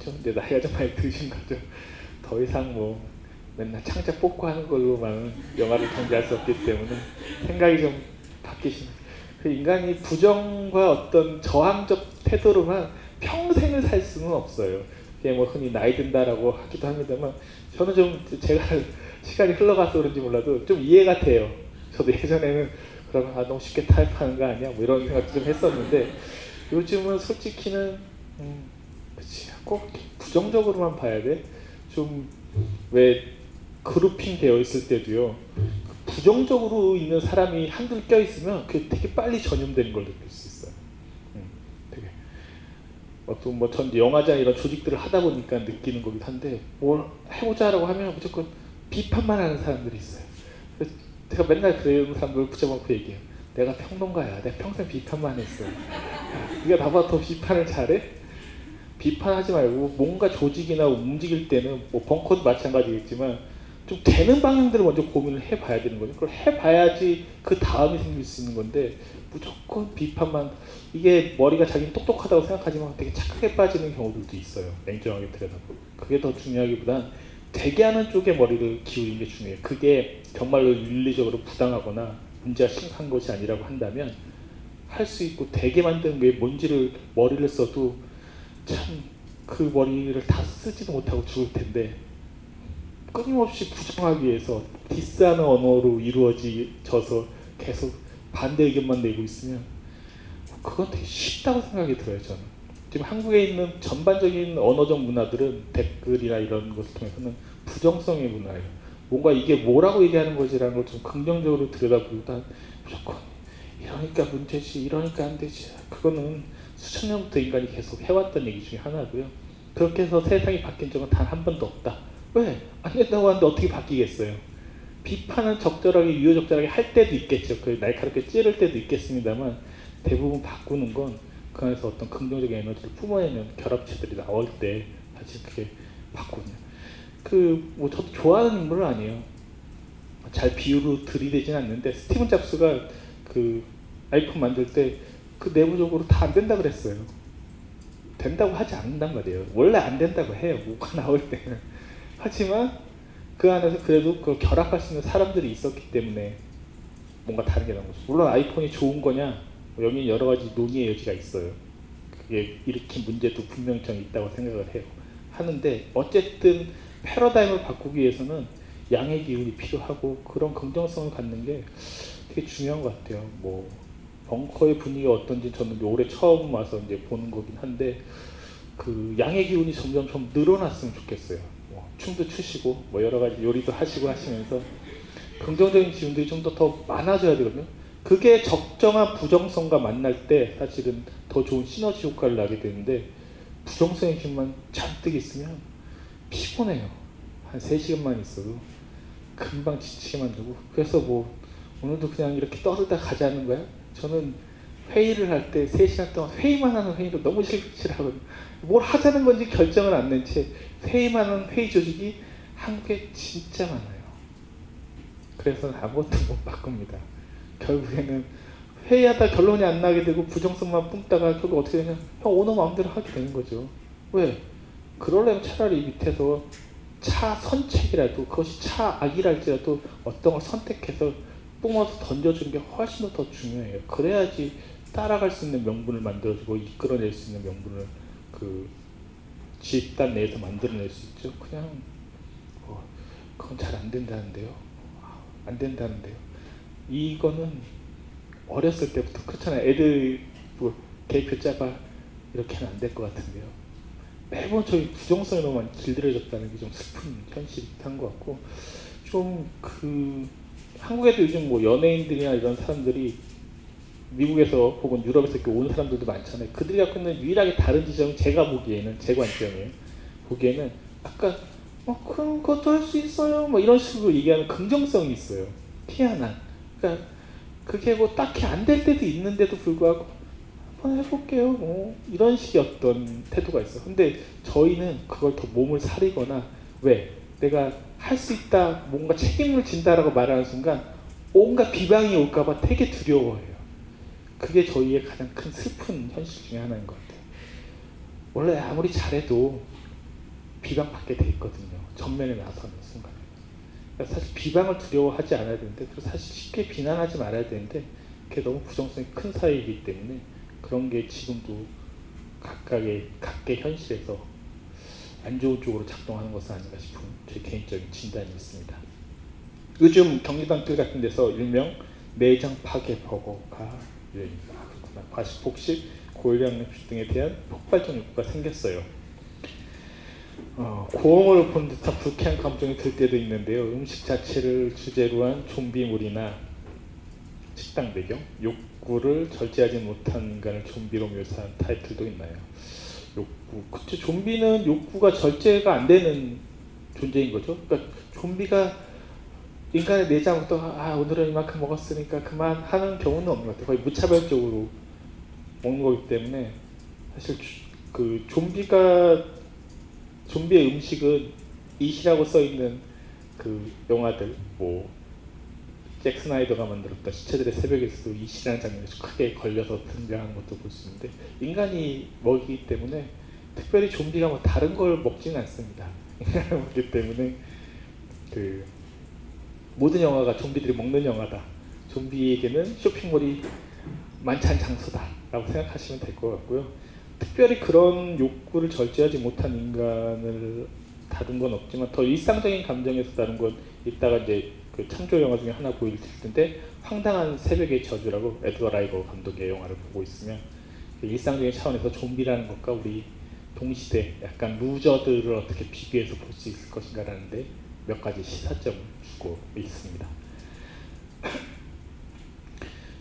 그렇죠? 이제 나이가 좀 많이 드신 거죠. 더 이상 뭐 맨날 창자 뽑고 하는 걸로만 영화를 전개할 수 없기 때문에 생각이 좀 바뀌신. 그 인간이 부정과 어떤 저항적 태도로만 평생을 살 수는 없어요. 그게 뭐 흔히 나이 든다라고 하기도 합니다만 저는 좀 제가 시간이 흘러가서 그런지 몰라도 좀 이해가 돼요. 저도 예전에는 그러면 아, 너무 쉽게 타협하는 거 아니야? 뭐 이런 생각 좀 했었는데 요즘은 솔직히는 음, 그치 꼭 부정적으로만 봐야 돼. 좀왜 그룹핑 되어 있을 때도요. 부정적으로 있는 사람이 한둘 껴 있으면 그게 되게 빨리 전염되는 걸 느낄 수 있어요. 음, 되게 어떤 뭐전 영화장 이런 조직들을 하다 보니까 느끼는 거긴 한데 뭘 해보자라고 하면 무조건 비판만 하는 사람들이 있어요. 제가 맨날 그런 사람들 붙여놓고 얘기해요. 내가 평론가야. 내가 평생 비판만 했어. 네가 나보다 더 비판을 잘해? 비판하지 말고 뭔가 조직이나 움직일 때는 뭐 벙커도 마찬가지겠지만 좀 되는 방향들을 먼저 고민을 해봐야 되는 거죠. 그걸 해봐야지 그 다음이 생길 수 있는 건데 무조건 비판만 이게 머리가 자기는 똑똑하다고 생각하지만 되게 착하게 빠지는 경우들도 있어요. 냉정하게 들여다보고 그게 더 중요하기보단 되게 하는 쪽에 머리를 기울이는 게 중요해요. 그게 정말로 윤리적으로 부당하거나 문제가 심각한 것이 아니라고 한다면 할 수 있고 되게 만드는 게 뭔지를 머리를 써도 참 그 머리를 다 쓰지도 못하고 죽을 텐데 끊임없이 부정하기 위해서 디스하는 언어로 이루어져서 계속 반대 의견만 내고 있으면 그건 되게 쉽다고 생각이 들어요 저는. 지금 한국에 있는 전반적인 언어적 문화들은 댓글이나 이런 것을 통해서는 부정성의 문화예요. 뭔가 이게 뭐라고 얘기하는 거지라는 걸 좀 긍정적으로 들여다보다 무조건 이러니까 문제지 이러니까 안 되지. 그거는 수천 년부터 인간이 계속 해왔던 얘기 중에 하나고요. 그렇게 해서 세상이 바뀐 적은 단 한 번도 없다 왜? 안 된다고 하는데 어떻게 바뀌겠어요 비판은 적절하게 유효적절하게 할 때도 있겠죠 그 날카롭게 찌를 때도 있겠습니다만 대부분 바꾸는 건 그 안에서 어떤 긍정적인 에너지를 뿜어내는 결합체들이 나올 때 사실 그게 바꾸거든요. 그 뭐 저도 좋아하는 인물은 아니에요. 잘 비유로 들이대진 않는데 스티븐 잡스가 그 아이폰 만들 때 그 내부적으로 다 안 된다 그랬어요. 된다고 하지 않는단 말이에요. 원래 안 된다고 해요. 뭐가 나올 때는. 하지만 그 안에서 그래도 그 결합할 수 있는 사람들이 있었기 때문에 뭔가 다른 게 나온 거죠. 물론 아이폰이 좋은 거냐 여기 여러 가지 논의의 여지가 있어요. 그게 일으킨 문제도 분명히 있다고 생각을 해요. 하는데 어쨌든 패러다임을 바꾸기 위해서는 양의 기운이 필요하고 그런 긍정성을 갖는 게 되게 중요한 것 같아요. 뭐 벙커의 분위기가 어떤지 저는 올해 처음 와서 이제 보는 거긴 한데 그 양의 기운이 점점 좀 늘어났으면 좋겠어요. 뭐 춤도 추시고 뭐 여러 가지 요리도 하시고 하시면서 긍정적인 기운들이 좀 더 더 많아져야 되거든요. 그게 적정한 부정성과 만날 때 사실은 더 좋은 시너지 효과를 나게 되는데 부정성의 힘만 잔뜩 있으면 피곤해요. 한 3시간만 있어도 금방 지치게 만들고 그래서 뭐 오늘도 그냥 이렇게 떠들다 가자는 거야? 저는 회의를 할 때 3시간 동안 회의만 하는 회의를 너무 싫- 싫어하거든요. 뭘 하자는 건지 결정을 안 낸 채 회의만 하는 회의 조직이 한국에 진짜 많아요. 그래서 아무것도 못 바꿉니다. 결국에는 회의하다 결론이 안 나게 되고 부정성만 뿜다가 결국 어떻게 되냐 형 오너 마음대로 하게 되는 거죠. 왜? 그러려면 차라리 밑에서 차 선책이라도 그것이 차 악이랄지라도 어떤 걸 선택해서 뿜어서 던져주는 게 훨씬 더 중요해요. 그래야지 따라갈 수 있는 명분을 만들어주고 이끌어낼 수 있는 명분을 그 집단 내에서 만들어낼 수 있죠. 그냥 어, 그건 잘 안 된다는데요. 아, 안 된다는데요. 이거는 어렸을 때부터 그렇잖아요. 애들 뭐 대표 짜봐 이렇게 하면 안 될 것 같은데요. 매번 저희 많이 길들여졌다는 게 좀 슬픈 현실한 것 같고 좀 그 한국에도 요즘 뭐 연예인들이나 이런 사람들이 미국에서 혹은 유럽에서 이렇게 온 사람들도 많잖아요. 그들이 갖고 있는 유일하게 다른 지점은 제가 보기에는 제 관점이에요. 보기에는 아까 어 그런 것도 할 수 있어요. 뭐 이런 식으로 얘기하는 긍정성이 있어요. 희한한. 그러니까 그게 뭐 딱히 안 될 때도 있는데도 불구하고 한번 해볼게요. 뭐 이런 식의 어떤 태도가 있어. 근데 저희는 그걸 더 몸을 사리거나 왜 내가 할 수 있다, 뭔가 책임을 진다라고 말하는 순간 온갖 비방이 올까봐 되게 두려워해요. 그게 저희의 가장 큰 슬픈 현실 중에 하나인 것 같아요. 원래 아무리 잘해도 비방받게 돼 있거든요. 전면에 나서는 순간. 그러니까 사실 비방을 두려워하지 않아야 되는데 그리고 사실 쉽게 비난하지 말아야 되는데 그게 너무 부정성이 큰 사회이기 때문에 그런 게 지금도 각각의 각계 현실에서 안 좋은 쪽으로 작동하는 것은 아닌가 싶은 제 개인적인 진단이 있습니다. 요즘 경리단길 같은 데서 일명 내장 파괴 버거가 유행입니다. 그렇구나. 과식 폭식, 고혈당 흡수 등에 대한 폭발적 욕구가 생겼어요. 어, 고음을 본 듯한 불쾌한 감정이 들 때도 있는데요. 음식 자체를 주제로 한 좀비물이나 식당 배경, 욕구를 절제하지 못한 인간을 좀비로 묘사한 타이틀도 있나요? 욕구. 그쵸, 좀비는 욕구가 절제가 안 되는 존재인 거죠. 그러니까 좀비가 인간의 내장부터 아 오늘은 이만큼 먹었으니까 그만 하는 경우는 없는 것 같아요. 거의 무차별적으로 먹는 거기 때문에 사실 주- 그 좀비가 좀비의 음식은 이시라고 써 있는 그 영화들 뭐 잭 스나이더가 만들었던 시체들의 새벽에서도 이시라는 장면이 크게 걸려서 등장하는 것도 볼 수 있는데 인간이 먹이기 때문에 특별히 좀비가 뭐 다른 걸 먹지는 않습니다. 먹기 때문에 그 모든 영화가 좀비들이 먹는 영화다. 좀비에게는 쇼핑몰이 만찬 장소다라고 생각하시면 될 것 같고요. 특별히 그런 욕구를 절제하지 못한 인간을 다룬 건 없지만 더 일상적인 감정에서 다룬 건 이따가 이제 그 창조 영화 중에 하나 보일 텐데 황당한 새벽의 저주라고 에드거 라이거 감독의 영화를 보고 있으면 그 일상적인 차원에서 좀비라는 것과 우리 동시대 약간 루저들을 어떻게 비교해서 볼 수 있을 것인가라는데 몇 가지 시사점을 주고 있습니다.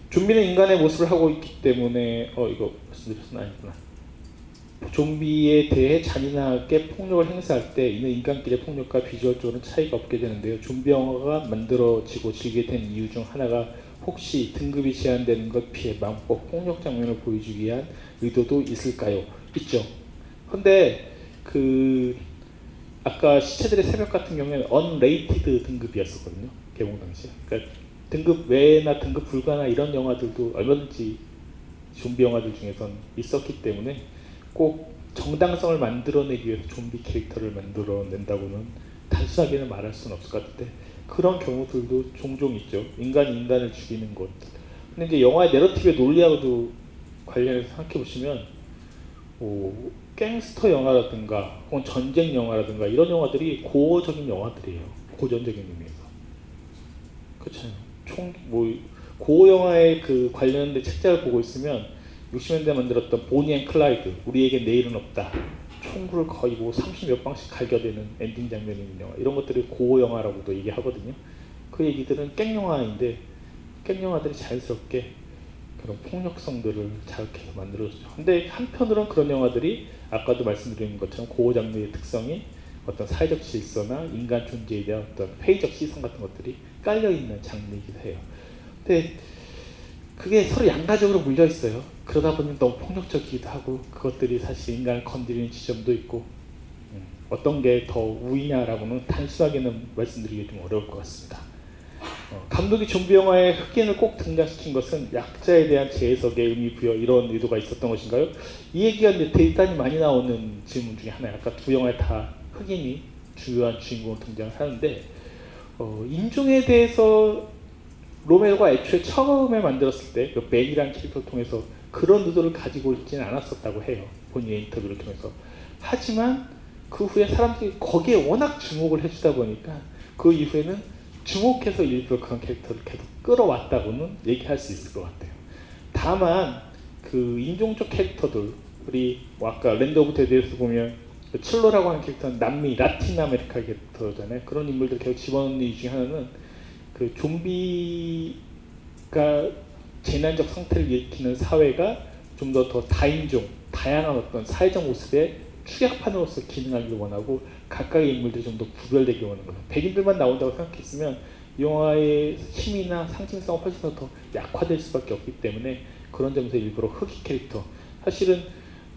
좀비는 인간의 모습을 하고 있기 때문에 어 이거 말씀드렸으나 아니구나. 좀비에 대해 잔인하게 폭력을 행사할 때 이는 인간끼리의 폭력과 비주얼적으로는 차이가 없게 되는데요. 좀비 영화가 만들어지고 즐기게 된 이유 중 하나가 혹시 등급이 제한되는 것 피해 마음껏 폭력 장면을 보여주기 위한 의도도 있을까요? 있죠. 근데 그 아까 시체들의 새벽 같은 경우에는 unrated 등급이었었거든요. 개봉 당시에. 그러니까 등급 외나 등급 불가나 이런 영화들도 얼마든지 좀비 영화들 중에선 있었기 때문에 꼭 정당성을 만들어내기 위해서 좀비 캐릭터를 만들어낸다고는 단순하게는 말할 수는 없을 것 같은데 그런 경우들도 종종 있죠. 인간이 인간을 죽이는 것. 근데 이제 영화의 내러티브의 논리하고도 관련해서 생각해 보시면 뭐 갱스터 영화라든가 혹은 전쟁 영화라든가 이런 영화들이 고어적인 영화들이에요. 고전적인 의미에서. 그렇잖아요. 총 뭐 gore 영화의 그 관련된 책자를 보고 있으면 60년대 만들었던 Bonnie and Clyde 우리에게 내일은 없다. 총구를 거의 뭐 30몇 방씩 갈겨대는 엔딩 장면이 있는 영화 이런 것들이 gore 영화라고도 얘기하거든요. 그 얘기들은 갱 영화인데 갱 영화들이 자연스럽게 그런 폭력성들을 자극해서 만들어주죠. 근데 한편으로는 그런 영화들이 아까도 말씀드린 것처럼 gore 장르의 특성이 어떤 사회적 질서나 인간 존재에 대한 어떤 회의적 시선 같은 것들이 깔려 있는 장르이기도 해요. 근데 그게 서로 양가적으로 물려 있어요. 그러다 보니 너무 폭력적이기도 하고 그것들이 사실 인간을 건드리는 지점도 있고 음, 어떤 게 더 우위냐라고는 단순하게는 말씀드리기 좀 어려울 것 같습니다. 어, 감독이 좀비 영화에 흑인을 꼭 등장시킨 것은 약자에 대한 재해석의 의미 부여 이런 의도가 있었던 것인가요? 이 얘기가 대단히 많이 나오는 질문 중에 하나예요. 아까 두 영화에 다 흑인이 주요한 주인공으로 등장하는데 어, 인종에 대해서 로메로가 애초에 처음에 만들었을 때 그 벤이라는 캐릭터를 통해서 그런 의도를 가지고 있지는 않았었다고 해요. 본인의 인터뷰를 통해서. 하지만 그 후에 사람들이 거기에 워낙 주목을 해주다 보니까 그 이후에는 주목해서 일부러 그런 캐릭터를 계속 끌어왔다고는 얘기할 수 있을 것 같아요. 다만 그 인종적 캐릭터들 우리 뭐 아까 Land of Dead에서 보면 그 촐로라고 하는 캐릭터는 남미 라틴 아메리카 캐릭터잖아요. 그런 인물들 계속 집어넣는 이유 중에 하나는 그 좀비가 재난적 상태를 일으키는 사회가 좀 더 더 다인종, 다양한 어떤 사회적 모습의 축약판으로서 기능하기를 원하고 각각의 인물들이 좀 더 구별되기 원하는 거예요. 백인들만 나온다고 생각했으면 영화의 힘이나 상징성은 훨씬 더 약화될 수밖에 없기 때문에 그런 점에서 일부러 흑인 캐릭터 사실은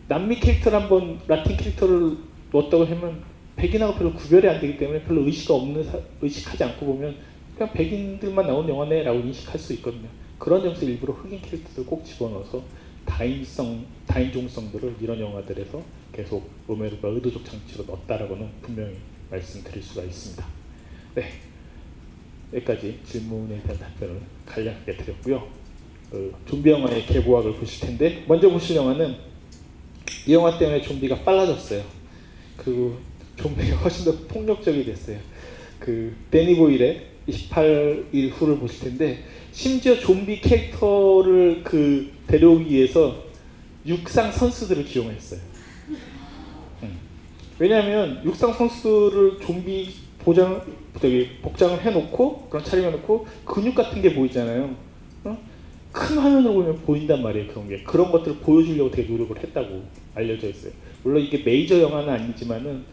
남미 캐릭터를 한번 라틴 캐릭터를 넣었다고 하면 백인하고 별로 구별이 안 되기 때문에 별로 의식 없는 의식하지 않고 보면 그냥 백인들만 나온 영화네라고 인식할 수 있거든요. 그런 점에서 일부러 흑인 캐릭터들 꼭 집어넣어서 다인성, 다인종성들을 이런 영화들에서 계속 로메로가 의도적 장치로 넣었다라고는 분명히 말씀드릴 수가 있습니다. 네, 여기까지 질문에 대한 답변을 간략하게 드렸고요. 그 좀비 영화의 개보학을 보실 텐데 먼저 보실 영화는 이 영화 때문에 좀비가 빨라졌어요. 그리고 좀비가 훨씬 더 폭력적이 됐어요. 그 데니 보일의 28일 후를 보실 텐데 심지어 좀비 캐릭터를 그 데려오기 위해서 육상 선수들을 기용했어요. 음. 왜냐하면 육상 선수를 좀비 보장 저기 복장을 해놓고 그런 차림해놓고 근육 같은 게 보이잖아요. 어? 큰 화면으로 보면 보인단 말이에요 그런 게 그런 것들을 보여주려고 되게 노력을 했다고 알려져 있어요. 물론 이게 메이저 영화는 아니지만은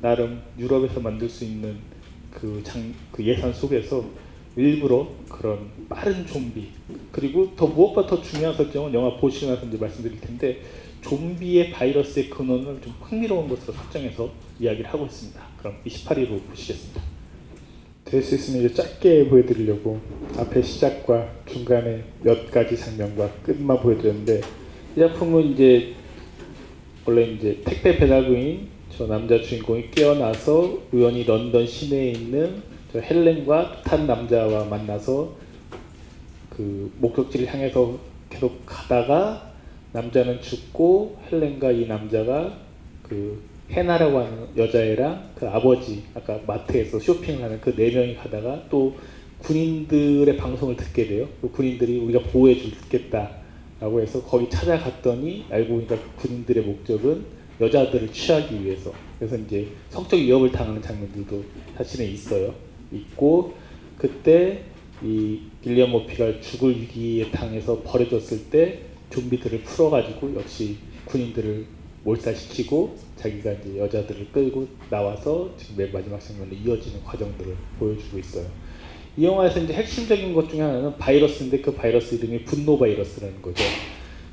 나름 유럽에서 만들 수 있는 그, 장, 그 예산 속에서 일부러 그런 빠른 좀비 그리고 더 무엇보다 더 중요한 설정은 영화 나서 이제 말씀드릴 텐데 좀비의 바이러스의 근원을 좀 흥미로운 것으로 설정해서 이야기를 하고 있습니다. 그럼 28일로 보시겠습니다. 될 수 있으면 이제 짧게 보여드리려고 앞에 시작과 중간에 몇 가지 장면과 끝만 보여드렸는데 이 작품은 이제 원래 이제 택배 배달부인 저 남자 주인공이 깨어나서 우연히 런던 시내에 있는 저 헬렌과 한 남자와 만나서 그 목적지를 향해서 계속 가다가 남자는 죽고 헬렌과 이 남자가 그 해나라고 하는 여자애랑 그 아버지 아까 마트에서 쇼핑을 하는 그 네 명이 가다가 또 군인들의 방송을 듣게 돼요. 그 군인들이 우리가 보호해 줄겠다라고 해서 거기 찾아갔더니 알고 보니까 그 군인들의 목적은 여자들을 취하기 위해서 그래서 이제 성적 위협을 당하는 장면들도 사실은 있어요. 있고 그때 이 빌리엄 모피가 죽을 위기에 당해서 버려졌을 때 좀비들을 풀어가지고 역시 군인들을 몰살시키고 자기가 이제 여자들을 끌고 나와서 지금 맨 마지막 장면으로 이어지는 과정들을 보여주고 있어요. 이 영화에서 이제 핵심적인 것 중에 하나는 바이러스인데 그 바이러스 이름이 분노 바이러스라는 거죠.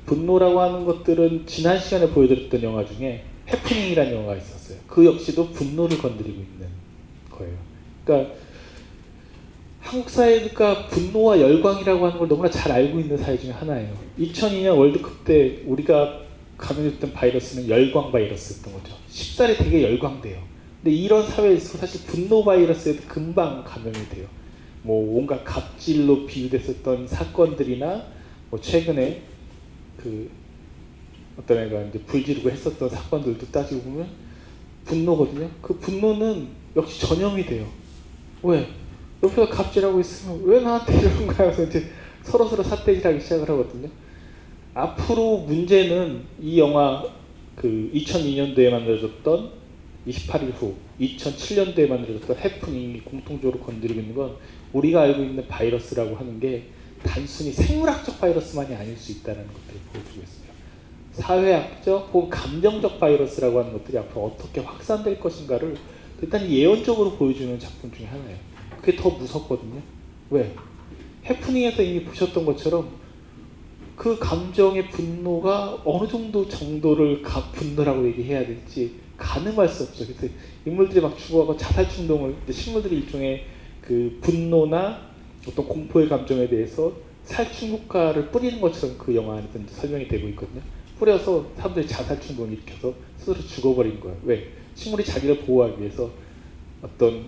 분노라고 하는 것들은 지난 시간에 보여드렸던 영화 중에 해프닝이라는 영화가 있었어요. 그 역시도 분노를 건드리고 있는 거예요. 그러니까 한국 사회가 분노와 열광이라고 하는 걸 너무나 잘 알고 있는 사회 중에 하나예요. 2002년 월드컵 때 우리가 감염됐던 바이러스는 열광 바이러스였던 거죠. 쉽사리 되게 열광돼요. 근데 이런 사회에서 사실 분노 바이러스에도 금방 감염이 돼요. 뭐 온갖 갑질로 비유됐었던 사건들이나 뭐 최근에 그 어떤 애가 이제 불지르고 했었던 사건들도 따지고 보면 분노거든요. 그 분노는 역시 전염이 돼요. 왜? 옆에서 갑질하고 있으면 왜 나한테 이러는 거야? 그래서 이제 서로 서로 삿대질하기 시작을 하거든요. 앞으로 문제는 이 영화 그 2002년도에 만들어졌던 28일 후 2007년도에 만들어졌던 해프닝이 공통적으로 건드리고 있는 건 우리가 알고 있는 바이러스라고 하는 게 단순히 생물학적 바이러스만이 아닐 수 있다는 것들을 보여주고 있습니다. 사회학적 혹은 감정적 바이러스라고 하는 것들이 앞으로 어떻게 확산될 것인가를 일단 예언적으로 보여주는 작품 중에 하나예요. 그게 더 무섭거든요. 왜? 해프닝에서 이미 보셨던 것처럼 그 감정의 분노가 어느 정도 정도를 가, 분노라고 얘기해야 될지 가늠할 수 없어요. 그래서 인물들이 막 죽어가고 자살 충동을 식물들이 일종의 그 분노나 어떤 공포의 감정에 대해서 살충 효과를 뿌리는 것처럼 그 영화 안에서 설명이 되고 있거든요. 뿌려서 사람들이 자살 충동을 일으켜서 스스로 죽어버린 거예요. 왜? 식물이 자기를 보호하기 위해서 어떤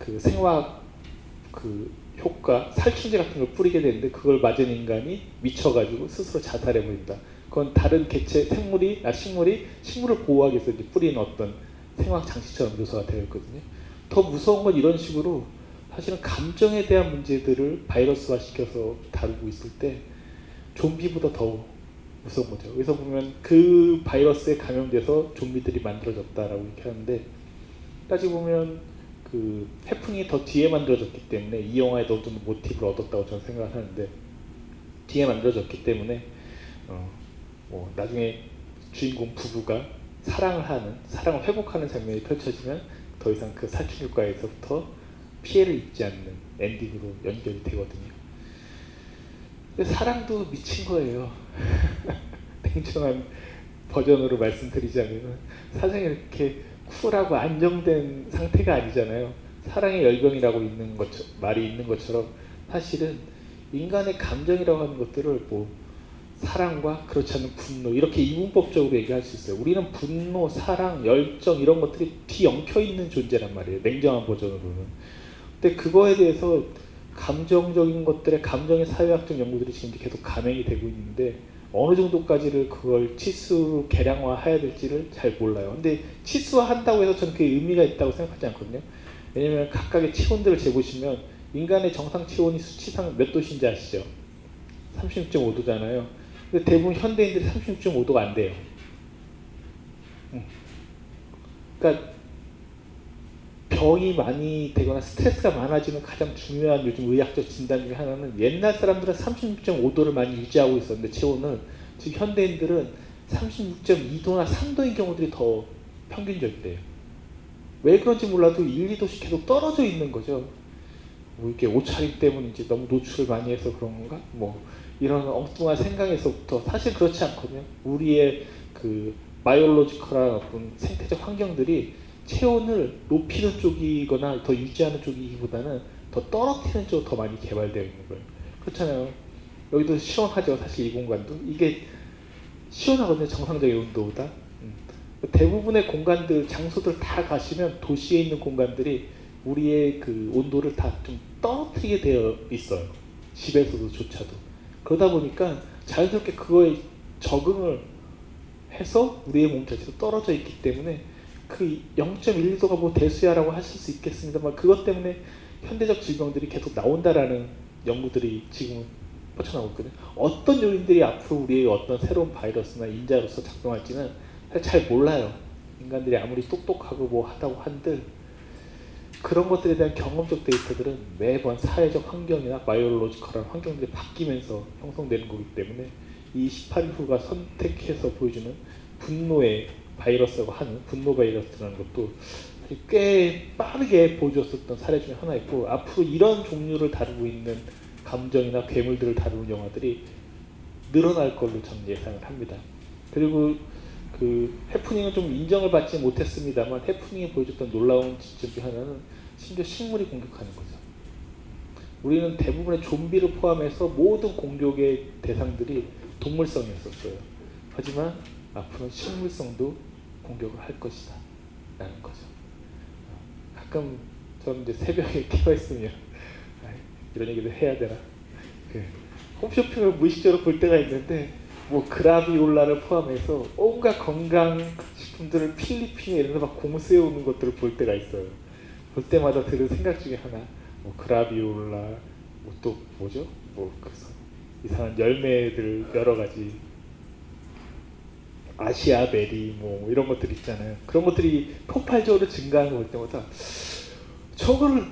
그 생화학 그 효과, 살충제 같은 걸 뿌리게 되는데 그걸 맞은 인간이 미쳐가지고 스스로 자살해 버린다. 그건 다른 개체, 생물이, 아, 식물이 식물을 보호하기 위해서 이제 뿌리는 어떤 생화학 장치처럼 묘사가 되어 있거든요. 더 무서운 건 이런 식으로 사실은 감정에 대한 문제들을 바이러스화 시켜서 다루고 있을 때 좀비보다 더 무서운 거죠. 그래서 보면 그 바이러스에 감염돼서 좀비들이 만들어졌다라고 이렇게 하는데 따지고 보면 그 해풍이 더 뒤에 만들어졌기 때문에 이 영화에도 어떤 모티브를 얻었다고 저는 생각을 하는데 뒤에 만들어졌기 때문에 어, 뭐 나중에 주인공 부부가 사랑을 하는 사랑을 회복하는 장면이 펼쳐지면 더 이상 그 살충 효과에서부터 피해를 입지 않는 엔딩으로 연결이 되거든요. 근데 사랑도 미친 거예요. 냉정한 버전으로 말씀드리자면 사랑이 이렇게 쿨하고 안정된 상태가 아니잖아요. 사랑의 열병이라고 있는 것 말이 있는 것처럼 사실은 인간의 감정이라고 하는 것들을 뭐 사랑과 그렇지 않은 분노 이렇게 이분법적으로 얘기할 수 있어요. 우리는 분노, 사랑, 열정 이런 것들이 뒤엉켜 있는 존재란 말이에요. 냉정한 버전으로는. 근데 그거에 대해서 감정적인 것들의 감정의 사회학적 연구들이 지금 계속 감행이 되고 있는데 어느 정도까지를 그걸 치수로 계량화 해야 될지를 잘 몰라요. 근데 치수화 한다고 해서 저는 그게 의미가 있다고 생각하지 않거든요. 왜냐면 각각의 체온들을 재보시면 인간의 정상 체온이 수치상 몇 도신지 아시죠? 36.5도잖아요. 근데 대부분 현대인들이 36.5도가 안 돼요. 그러니까 병이 많이 되거나 스트레스가 많아지는 가장 중요한 요즘 의학적 진단 중에 하나는 옛날 사람들은 36.5도를 많이 유지하고 있었는데 체온을 지금 현대인들은 36.2도나 3도인 경우들이 더 평균적이래요. 왜 그런지 몰라도 1, 2도씩 계속 떨어져 있는 거죠. 뭐 이렇게 옷차림 때문인지 너무 노출을 많이 해서 그런 건가? 뭐 이런 엉뚱한 생각에서부터 사실 그렇지 않거든요. 우리의 그 biological한 어떤 생태적 환경들이 체온을 높이는 쪽이거나 더 유지하는 쪽이기보다는 더 떨어뜨리는 쪽으로 더 많이 개발되어 있는 거예요. 그렇잖아요. 여기도 시원하죠. 사실 이 공간도. 이게 시원하거든요. 정상적인 온도보다. 음. 대부분의 공간들, 장소들 다 가시면 도시에 있는 공간들이 우리의 그 온도를 다 좀 떨어뜨리게 되어 있어요. 집에서도 조차도. 그러다 보니까 자연스럽게 그거에 적응을 해서 우리의 몸 자체도 떨어져 있기 때문에 그 0.1도가 뭐 대수야라고 하실 수 있겠습니다만 그것 때문에 현대적 질병들이 계속 나온다라는 연구들이 지금은 뻗쳐나오고 있거든요. 어떤 요인들이 앞으로 우리의 어떤 새로운 바이러스나 인자로서 작동할지는 잘 몰라요. 인간들이 아무리 똑똑하고 뭐 하다고 한들 그런 것들에 대한 경험적 데이터들은 매번 사회적 환경이나 biological한 환경들이 바뀌면서 형성되는 거기 때문에 이 18일 후가 선택해서 보여주는 분노의 바이러스라고 하는 분노 바이러스라는 것도 꽤 빠르게 보여줬었던 사례 중에 하나 있고 앞으로 이런 종류를 다루고 있는 감정이나 괴물들을 다루는 영화들이 늘어날 걸로 저는 예상을 합니다. 그리고 그 해프닝은 좀 인정을 받지 못했습니다만 해프닝이 보여줬던 놀라운 지점 중 하나는 심지어 식물이 공격하는 거죠. 우리는 대부분의 좀비를 포함해서 모든 공격의 대상들이 동물성이었었어요. 하지만 앞으로는 식물성도 공격을 할 것이다. 라는 거죠. 가끔 저는 이제 새벽에 깨어 있으면 이런 얘기도 해야 되나? 그 홈쇼핑을 무의식적으로 볼 때가 있는데 뭐 그라비올라를 포함해서 온갖 건강식품들을 필리핀에 이런 데막 오는 것들을 볼 때가 있어요. 볼 때마다 드는 생각 중에 하나 뭐 그라비올라 뭐 또 뭐죠? 뭐 그 이상한 열매들 여러 가지 아시아 베리 뭐 이런 것들 있잖아요. 그런 것들이 폭발적으로 증가하는 걸 때마다 저거를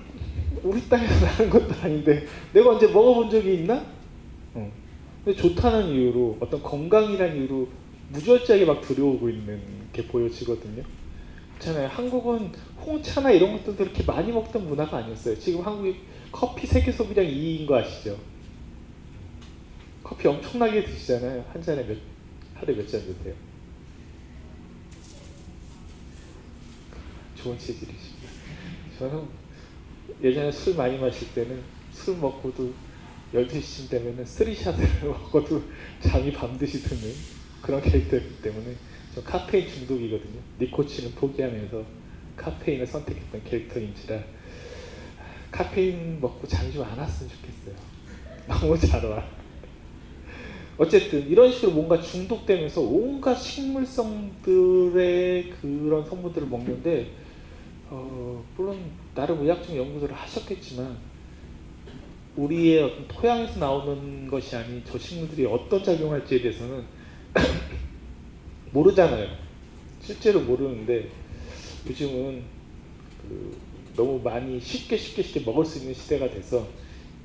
우리 땅에서 나는 것도 아닌데 내가 언제 먹어본 적이 있나? 어. 근데 좋다는 이유로 어떤 건강이라는 이유로 무절제하게 막 들여오고 있는 게 보여지거든요. 그렇잖아요. 한국은 홍차나 이런 것들도 그렇게 많이 먹던 문화가 아니었어요. 지금 한국이 커피 세계 소비량 2위인 거 아시죠? 커피 엄청나게 드시잖아요. 한 잔에 몇, 하루에 몇 잔 드세요? 좋은 체질이십니다. 저는 예전에 술 많이 마실 때는 술 먹고도 12시쯤 되면은 쓰리샷을 먹어도 잠이 밤듯이 드는 그런 캐릭터이기 때문에 저 카페인 중독이거든요. 니코틴을 포기하면서 카페인을 선택했던 캐릭터인지라 카페인 먹고 잠이 좀안 왔으면 좋겠어요. 너무 잘 와. 어쨌든 이런 식으로 뭔가 중독되면서 온갖 식물성들의 그런 성분들을 먹는데 어, 물론 나름 의학적 연구들을 하셨겠지만 우리의 어떤 토양에서 나오는 것이 아닌 저 식물들이 어떤 작용할지에 대해서는 모르잖아요. 실제로 모르는데 요즘은 그 너무 많이 쉽게 쉽게 쉽게 먹을 수 있는 시대가 돼서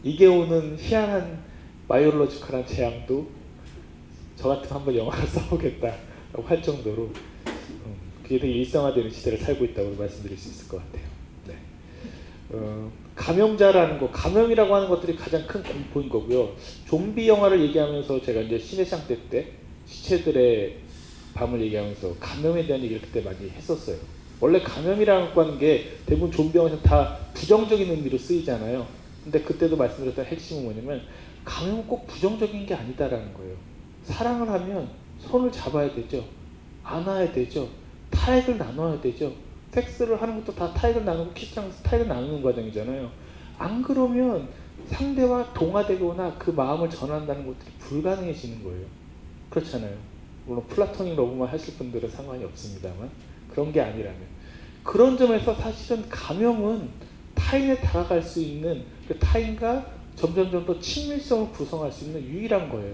이게 오는 희한한 biological한 재앙도 저 같으면 한번 영화를 써보겠다라고 할 정도로 되게 일상화되는 시대를 살고 있다고 말씀드릴 수 있을 것 같아요. 네. 어, 감염자라는 거, 감염이라고 하는 것들이 가장 큰 공포인 거고요. 좀비 영화를 얘기하면서 제가 이제 시내샹 때 시체들의 밤을 얘기하면서 감염에 대한 얘기를 그때 많이 했었어요. 원래 감염이라고 하는 게 대부분 좀비 영화에서 다 부정적인 의미로 쓰이잖아요. 근데 그때도 말씀드렸던 핵심은 뭐냐면 감염은 꼭 부정적인 게 아니다라는 거예요. 사랑을 하면 손을 잡아야 되죠. 안아야 되죠. 타액을 나눠야 되죠. 섹스를 하는 것도 다 타액을 나누고 키스하면서 타액을 나누는 과정이잖아요. 안 그러면 상대와 동화되거나 그 마음을 전한다는 것들이 불가능해지는 거예요. 그렇잖아요. 물론 플라토닉 러브만 하실 분들은 상관이 없습니다만 그런 게 아니라면 그런 점에서 사실은 감염은 타인에 다가갈 수 있는 그 타인과 점점점 더 친밀성을 구성할 수 있는 유일한 거예요.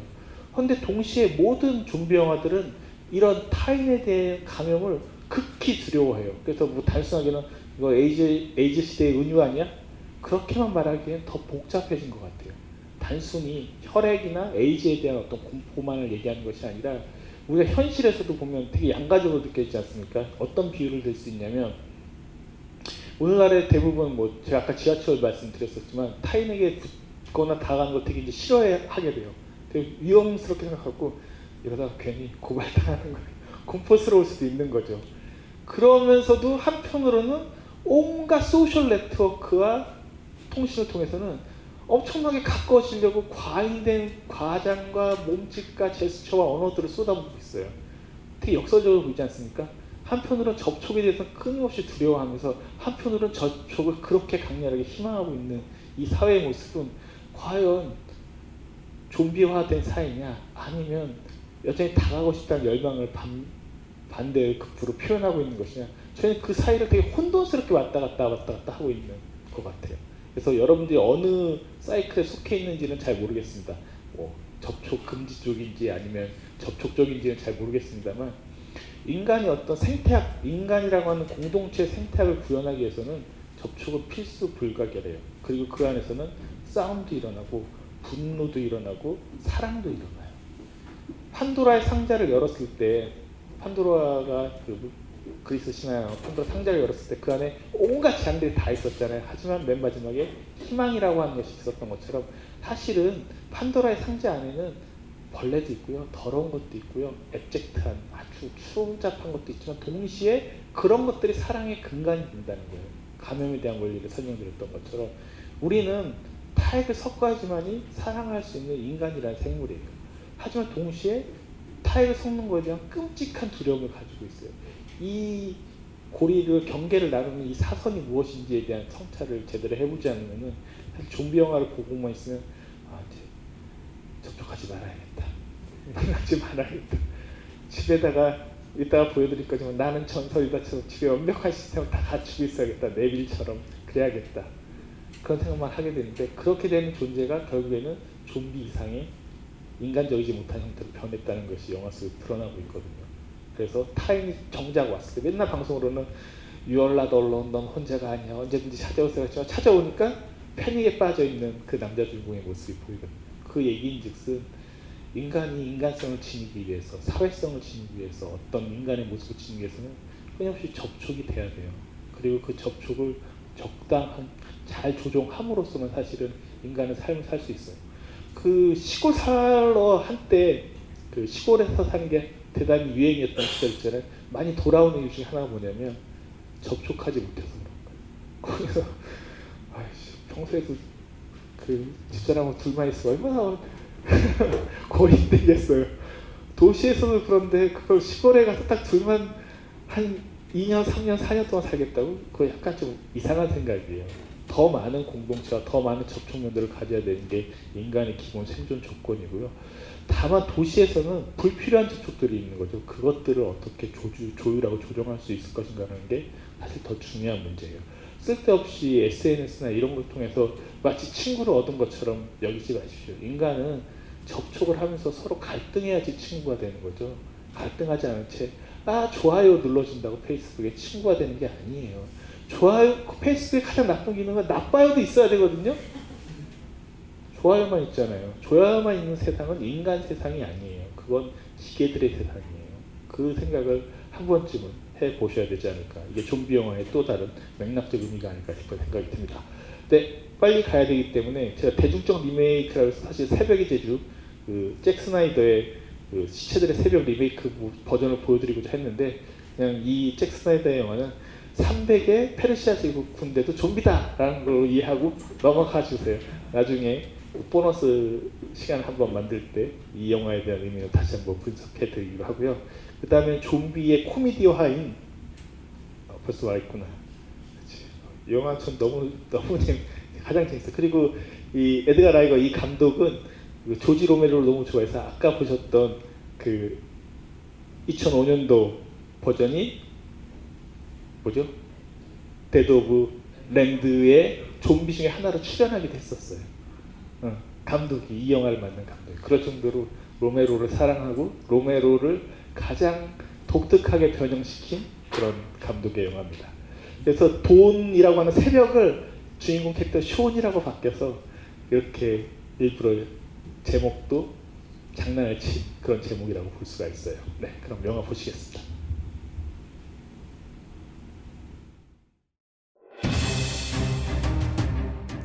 그런데 동시에 모든 좀비 영화들은 이런 타인에 대한 감염을 극히 두려워해요. 그래서 뭐 단순하게는 이거 에이즈, 에이즈 시대의 은유 아니야? 그렇게만 말하기엔 더 복잡해진 것 같아요. 단순히 혈액이나 에이즈에 대한 어떤 공포만을 얘기하는 것이 아니라 우리가 현실에서도 보면 되게 양가적으로 느껴지지 않습니까? 어떤 비유를 들 수 있냐면 오늘날의 대부분 뭐 제가 아까 지하철 말씀드렸었지만 타인에게 붙거나 다가가는 걸 되게 이제 싫어하게 돼요. 되게 위험스럽게 생각하고 이러다가 괜히 고발당하는 거예요. 공포스러울 수도 있는 거죠. 그러면서도 한편으로는 온갖 소셜 네트워크와 통신을 통해서는 엄청나게 가까워지려고 과잉된 과장과 몸짓과 제스처와 언어들을 쏟아부고 있어요. 되게 역설적으로 보이지 않습니까? 한편으로는 접촉에 대해서 끊임없이 두려워하면서 한편으로는 접촉을 그렇게 강렬하게 희망하고 있는 이 사회의 모습은 과연 좀비화된 사회냐 아니면 여전히 당하고 싶다는 열망을 반, 반대의 극부로 표현하고 있는 것이냐 저는 그 사이를 되게 혼돈스럽게 왔다 갔다 왔다 갔다 하고 있는 것 같아요. 그래서 여러분들이 어느 사이클에 속해 있는지는 잘 모르겠습니다. 뭐 접촉 금지 쪽인지 아니면 접촉 쪽인지는 잘 모르겠습니다만 인간이 어떤 생태학, 인간이라고 하는 공동체 생태학을 구현하기 위해서는 접촉은 필수 불가결해요. 그리고 그 안에서는 싸움도 일어나고 분노도 일어나고 사랑도 일어나요. 판도라의 상자를 열었을 때 판도라가 그 그리스 신화 판도라 상자를 열었을 때 그 안에 온갖 재앙들이 다 있었잖아요. 하지만 맨 마지막에 희망이라고 하는 것이 있었던 것처럼 사실은 판도라의 상자 안에는 벌레도 있고요, 더러운 것도 있고요, 앱젝트한 아주 추잡한 것도 있지만 동시에 그런 것들이 사랑의 근간이 된다는 거예요. 감염에 대한 원리를 설명드렸던 것처럼 우리는 타액을 섞어야지만이 사랑할 수 있는 인간이라는 생물이에요. 하지만 동시에 섞는 것에 대한 끔찍한 두려움을 가지고 있어요. 이 고리를 경계를 나누는 이 사선이 무엇인지에 대한 성찰을 제대로 해보지 않으면은 사실 좀비 영화를 보고만 있으면 아 이제 접촉하지 말아야겠다, 만나지 말아야겠다. 집에다가 이따가 보여드릴 거지만 나는 전설이다처럼 집에 완벽한 시스템을 다 갖추고 있어야겠다, 네빌처럼 그래야겠다. 그런 생각만 하게 되는데 그렇게 되는 존재가 결국에는 좀비 이상의 인간적이지 못한 형태로 변했다는 것이 영화 속에 드러나고 있거든요. 그래서 타인이 정작 왔을 때 맨날 방송으로는 유얼라 덜론 넌 혼자가 아니야 언제든지 찾아오세요 했지만 찾아오니까 패닉에 빠져 있는 그 남자 주인공의 모습이 보이거든요. 그 얘기인즉슨 인간이 인간성을 지니기 위해서 사회성을 지니기 위해서 어떤 인간의 모습을 지니기 위해서는 끊임없이 접촉이 돼야 돼요. 그리고 그 접촉을 적당한 잘 조종함으로써는 사실은 인간은 삶을 살 수 있어요. 그 시골 살러 한때 그 시골에서 사는 게 대단히 유행이었던 시절 있잖아요. 많이 돌아오는 이유 중에 하나가 뭐냐면 접촉하지 못해서 그런 거예요. 거기서 아이씨 평소에도 그 집사람하고 둘만 있어 얼마나 고립되겠어요. 도시에서도 그런데 그걸 시골에 가서 딱 둘만 한 2년, 3년, 4년 동안 살겠다고? 그거 약간 좀 이상한 생각이에요. 더 많은 공동체와 더 많은 접촉면들을 가져야 되는 게 인간의 기본 생존 조건이고요. 다만 도시에서는 불필요한 접촉들이 있는 거죠. 그것들을 어떻게 조주, 조율하고 조정할 수 있을 것인가라는 게 사실 더 중요한 문제예요. 쓸데없이 SNS나 이런 걸 통해서 마치 친구를 얻은 것처럼 여기지 마십시오. 인간은 접촉을 하면서 서로 갈등해야지 친구가 되는 거죠. 갈등하지 않은 채, 아, 좋아요 눌러준다고 페이스북에 친구가 되는 게 아니에요. 좋아요, 페이스북의 가장 나쁜 기능은 나빠요도 있어야 되거든요. 좋아요만 있잖아요. 좋아요만 있는 세상은 인간 세상이 아니에요. 그건 기계들의 세상이에요. 그 생각을 한 번쯤은 해 보셔야 되지 않을까. 이게 좀비 영화의 또 다른 맥락적 의미가 아닐까 싶은 생각이 듭니다. 네, 빨리 가야 되기 때문에 제가 대중적 리메이크라고 해서 사실 새벽의 제주 그 잭 스나이더의 그 시체들의 새벽 리메이크 버전을 보여드리고자 했는데 그냥 이 잭 스나이더의 영화는 300의 페르시아 제국 군대도 좀비다라는 걸 이해하고 넘어가 주세요. 나중에 보너스 시간 한번 만들 때 이 영화에 대한 의미를 다시 한번 분석해 드리기로 하고요. 그 다음에 좀비의 코미디화인 어, 벌써 와 있구나. 그치. 영화 전 너무 너무 재밌, 가장 재밌어. 그리고 이 에드가 라이트 이 감독은 그 조지 로메로를 너무 좋아해서 아까 보셨던 그 2005년도 버전이 뭐죠? Dead of Land의 좀비 중에 하나로 출연하기도 했었어요. 어, 감독이 이 영화를 만든 감독이 그럴 정도로 로메로를 사랑하고 로메로를 가장 독특하게 변형시킨 그런 감독의 영화입니다. 그래서 돈이라고 하는 새벽을 주인공 캐릭터 쇼온이라고 바뀌어서 이렇게 일부러 제목도 장난을 친 그런 제목이라고 볼 수가 있어요. 네, 그럼 영화 보시겠습니다.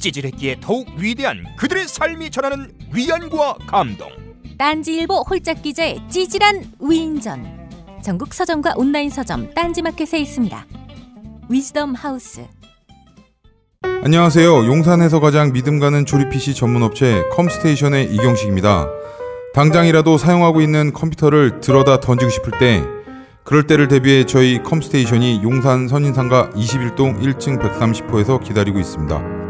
찌질했기에 더욱 위대한 그들의 삶이 전하는 위안과 감동. 딴지일보 홀짝 기자의 찌질한 위인전. 전국 서점과 온라인 서점 딴지마켓에 있습니다. 위즈덤 하우스. 안녕하세요. 용산에서 가장 믿음 가는 조립 PC 전문 업체 컴스테이션의 이경식입니다. 당장이라도 사용하고 있는 컴퓨터를 들어다 던지고 싶을 때 그럴 때를 대비해 저희 컴스테이션이 용산 선인상가 21동 1층 130호에서 기다리고 있습니다.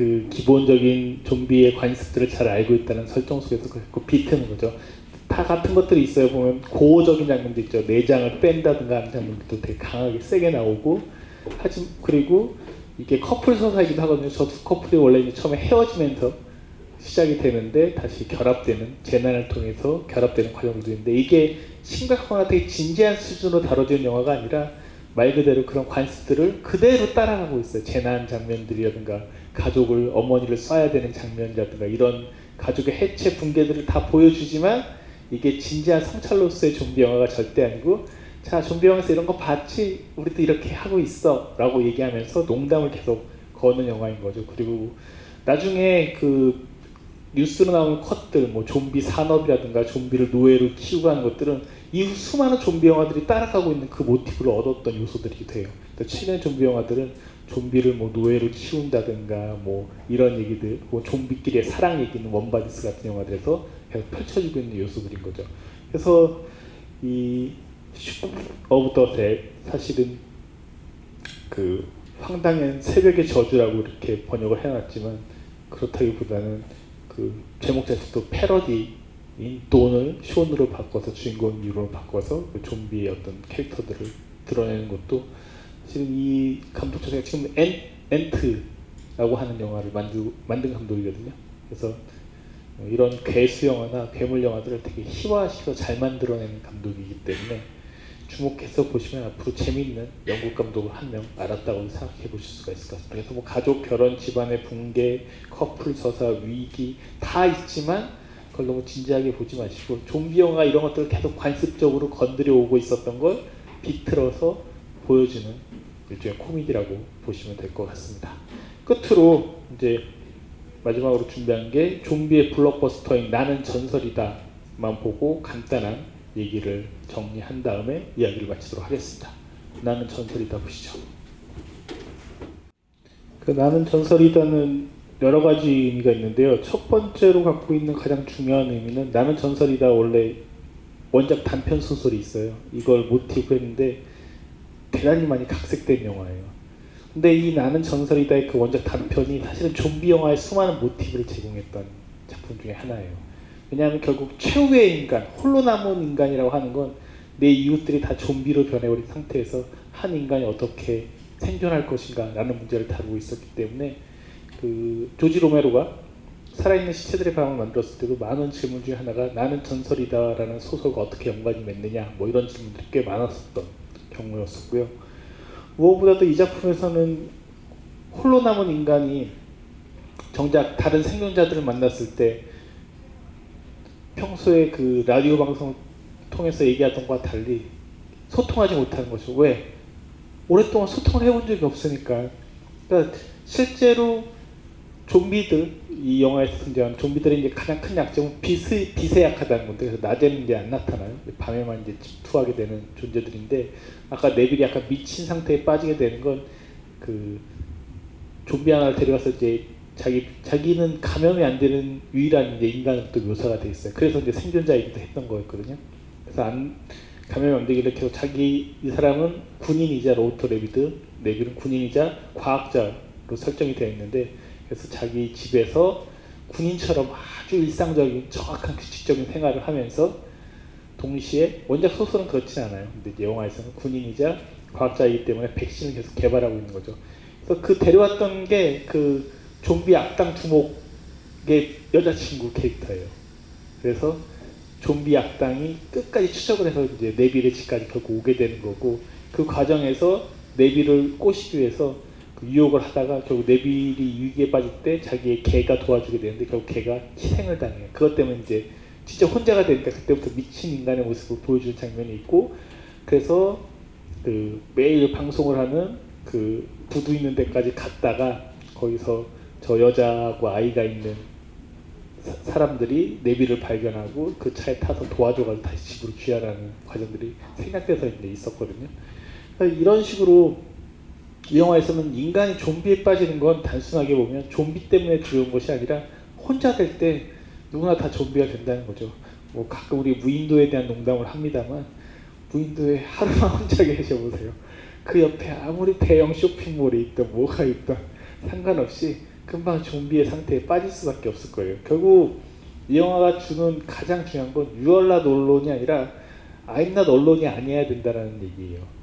그 기본적인 좀비의 관습들을 잘 알고 있다는 설정 속에서 그 비트는 거죠. 다 같은 것들이 있어요. 보면 고어적인 장면도 있죠. 내장을 뺀다든가 하는 장면도 되게 강하게 세게 나오고 하지 그리고 이게 커플 서사이기도 하거든요. 저 두 커플이 원래 이제 처음에 헤어지면서 시작이 되는데 다시 결합되는 재난을 통해서 결합되는 과정도 있는데 이게 심각하거나 되게 진지한 수준으로 다뤄지는 영화가 아니라 말 그대로 그런 관습들을 그대로 따라가고 있어요. 재난 장면들이라든가 가족을 어머니를 쏴야 되는 장면이라든가 이런 가족의 해체 붕괴들을 다 보여주지만 이게 진지한 성찰로서의 좀비 영화가 절대 아니고 자 좀비 영화에서 이런 거 봤지 우리도 이렇게 하고 있어 라고 얘기하면서 농담을 계속 거는 영화인 거죠. 그리고 나중에 그 뉴스로 나오는 컷들 뭐 좀비 산업이라든가 좀비를 노예로 키우고 하는 것들은 이후 수많은 좀비 영화들이 따라가고 있는 그 모티브를 얻었던 요소들이 돼요. 최근의 좀비 영화들은 좀비를 뭐 노예로 키운다든가 뭐 이런 얘기들, 뭐 좀비끼리의 사랑 얘기는 Warm Bodies 같은 영화들에서 계속 펼쳐지고 있는 요소들인 거죠. 그래서 이 of the 사실은 그 황당한 새벽의 저주라고 이렇게 번역을 해놨지만 그렇다기보다는 그 제목 자체도 패러디인 Dawn을 Shaun으로 바꿔서 주인공 이름으로 바꿔서 그 좀비의 어떤 캐릭터들을 드러내는 것도 지금 이 감독 자체가 지금 Ant, Ant라고 하는 영화를 만두, 만든 감독이거든요. 그래서 이런 괴수 영화나 괴물 영화들을 되게 희화시켜 잘 만들어내는 감독이기 때문에 주목해서 보시면 앞으로 재미있는 영국 감독을 한 명 알았다고 생각해 보실 수가 있을 것 같습니다. 그래서 뭐 가족, 결혼, 집안의 붕괴, 커플 서사, 위기 다 있지만 그걸 너무 진지하게 보지 마시고 좀비 영화 이런 것들을 계속 관습적으로 건드려 오고 있었던 걸 비틀어서 보여주는 일종의 코미디라고 보시면 될 것 같습니다. 끝으로 이제 마지막으로 준비한 게 좀비의 블록버스터인 나는 전설이다만 보고 간단한 얘기를 정리한 다음에 이야기를 마치도록 하겠습니다. 나는 전설이다 보시죠. 그 나는 전설이다는 여러 가지 의미가 있는데요. 첫 번째로 갖고 있는 가장 중요한 의미는 나는 전설이다 원래 원작 단편 소설이 있어요. 이걸 모티브 했는데 대단히 많이 각색된 영화예요. 근데 이 나는 전설이다의 그 원작 단편이 사실은 좀비 영화의 수많은 모티브를 제공했던 작품 중에 하나예요. 왜냐하면 결국 최후의 인간, 홀로 남은 인간이라고 하는 건 내 이웃들이 다 좀비로 변해버린 상태에서 한 인간이 어떻게 생존할 것인가 라는 문제를 다루고 있었기 때문에 그 조지 로메로가 살아있는 시체들의 방을 만들었을 때도 많은 질문 중에 하나가 나는 전설이다 라는 소설과 어떻게 연관이 맺느냐 뭐 이런 질문들이 꽤 많았었던 경우였었고요. 무엇보다도 이 작품에서는 홀로 남은 인간이 정작 다른 생존자들을 만났을 때 평소에 그 라디오 방송을 통해서 얘기하던 것과 달리 소통하지 못하는 것이죠. 왜? 오랫동안 소통을 해본 적이 없으니까. 그러니까 실제로 좀비들 이 영화에서 등장하는 좀비들의 이제 가장 큰 약점은 빛이, 빛에 약하다는 건데 그래서 낮에는 이제 안 나타나요. 밤에만 이제 집투하게 되는 존재들인데 아까 네빌이 약간 미친 상태에 빠지게 되는 건 그 좀비 하나를 데려가서 이제 자기 자기는 감염이 안 되는 유일한 이제 인간으로 또 묘사가 돼 있어요. 그래서 이제 생존자이기도 했던 거였거든요. 그래서 안 감염이 안 되길래 계속 자기 이 사람은 군인이자 로버트 네비, 네빌은 군인이자 과학자로 설정이 되어 있는데 그래서 자기 집에서 군인처럼 아주 일상적인 정확한 규칙적인 생활을 하면서 동시에 원작 소설은 그렇지 않아요. 근데 영화에서는 군인이자 과학자이기 때문에 백신을 계속 개발하고 있는 거죠. 그래서 그 데려왔던 게 그 좀비 악당 두목의 여자친구 캐릭터예요. 그래서 좀비 악당이 끝까지 추적을 해서 이제 네빌의 집까지 결국 오게 되는 거고 그 과정에서 네빌을 꼬시기 위해서 그 유혹을 하다가 결국 네빌이 위기에 빠질 때 자기의 개가 도와주게 되는데 결국 개가 희생을 당해요. 그것 때문에 이제 진짜 혼자가 되니까 그때부터 미친 인간의 모습을 보여주는 장면이 있고 그래서 그 매일 방송을 하는 그 부두 있는 데까지 갔다가 거기서 저 여자하고 아이가 있는 사, 람들이 내비를 발견하고 그 차에 타서 도와줘가지고 다시 집으로 귀환하는 과정들이 생략돼서 이제 있었거든요. 이런 식으로 이 영화에서는 인간이 좀비에 빠지는 건 단순하게 보면 좀비 때문에 두려운 것이 아니라 혼자 될 때 누구나 다 좀비가 된다는 거죠. 뭐 가끔 우리 무인도에 대한 농담을 합니다만 무인도에 하루만 혼자 계셔보세요. 그 옆에 아무리 대형 쇼핑몰이 있던 뭐가 있던 상관없이 금방 좀비의 상태에 빠질 수밖에 없을 거예요. 결국 이 영화가 주는 가장 중요한 건 유얼라 언론이 아니라 아임낫 언론이 아니어야 된다는 얘기예요.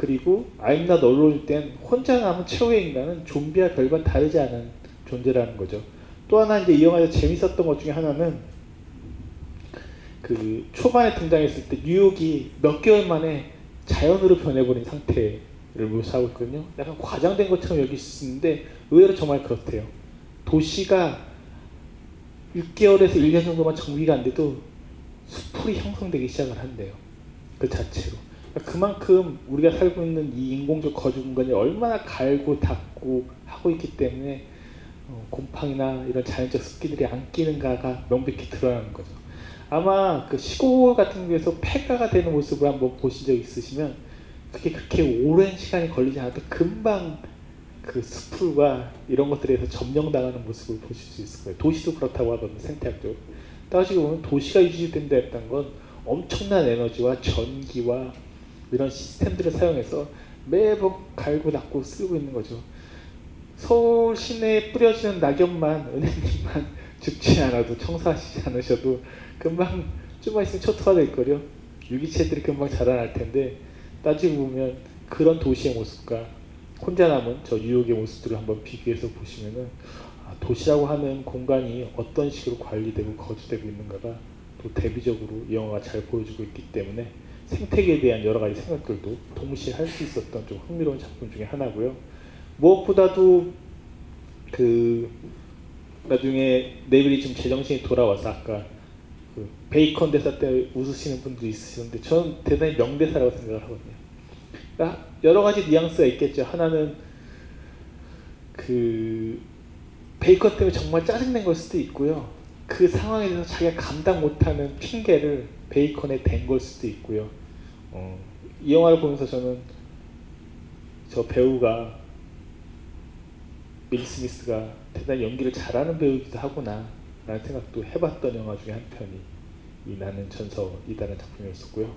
그리고 아임낫 언론일 땐 혼자 남은 최후의 인간은 좀비와 별반 다르지 않은 존재라는 거죠. 또 하나 이제 이 영화에서 재밌었던 것 중에 하나는 그 초반에 등장했을 때 뉴욕이 몇 개월 만에 자연으로 변해버린 상태를 묘사하고 있거든요. 약간 과장된 것처럼 여길 수 있는데 의외로 정말 그렇대요. 도시가 6개월에서 1년 정도만 정비가 안 돼도 숲풀이 형성되기 시작을 한대요. 그 자체로. 그만큼 우리가 살고 있는 이 인공적 거주 공간이 얼마나 갈고 닦고 하고 있기 때문에 어, 곰팡이나 이런 자연적 습기들이 안 끼는가가 명백히 드러나는 거죠. 아마 그 시골 같은 데서 폐가가 되는 모습을 한번 보신 적 있으시면 그게 그렇게 오랜 시간이 걸리지 않아도 금방 그 숲풀과 이런 것들에서 점령당하는 모습을 보실 수 있을 거예요. 도시도 그렇다고 하거든요. 생태학적으로. 따지고 보면 도시가 유지된다 했던 건 엄청난 에너지와 전기와 이런 시스템들을 사용해서 매번 갈고 닦고 쓰고 있는 거죠. 서울 시내에 뿌려지는 낙엽만 은행님만 죽지 않아도 청소하시지 않으셔도 금방 좀만 있으면 초토화 될 거요. 유기체들이 금방 자라날 텐데 따지고 보면 그런 도시의 모습과 혼자 남은 저 뉴욕의 모습들을 한번 비교해서 보시면은 아, 도시라고 하는 공간이 어떤 식으로 관리되고 거주되고 있는가가 또 대비적으로 이 영화가 잘 보여주고 있기 때문에 생태계에 대한 여러 가지 생각들도 동시에 할 수 있었던 좀 흥미로운 작품 중에 하나고요. 무엇보다도 그 나중에 네빌이 좀 제정신이 돌아와서 아까 그 베이컨 대사 때 웃으시는 분도 있으시는데 저는 대단히 명대사라고 생각을 하거든요. 그러니까 여러 가지 뉘앙스가 있겠죠. 하나는 그 베이컨 때문에 정말 짜증낸 걸 수도 있고요. 그 상황에 대해서 자기가 감당 못하는 핑계를 베이컨에 댄 걸 수도 있고요. 어, 이 영화를 보면서 저는 저 배우가 밀 스미스가 대단히 연기를 잘하는 배우이기도 하구나 라는 생각도 해봤던 영화 중에 한 편이 이 나는 전서이다는 작품이었었고요.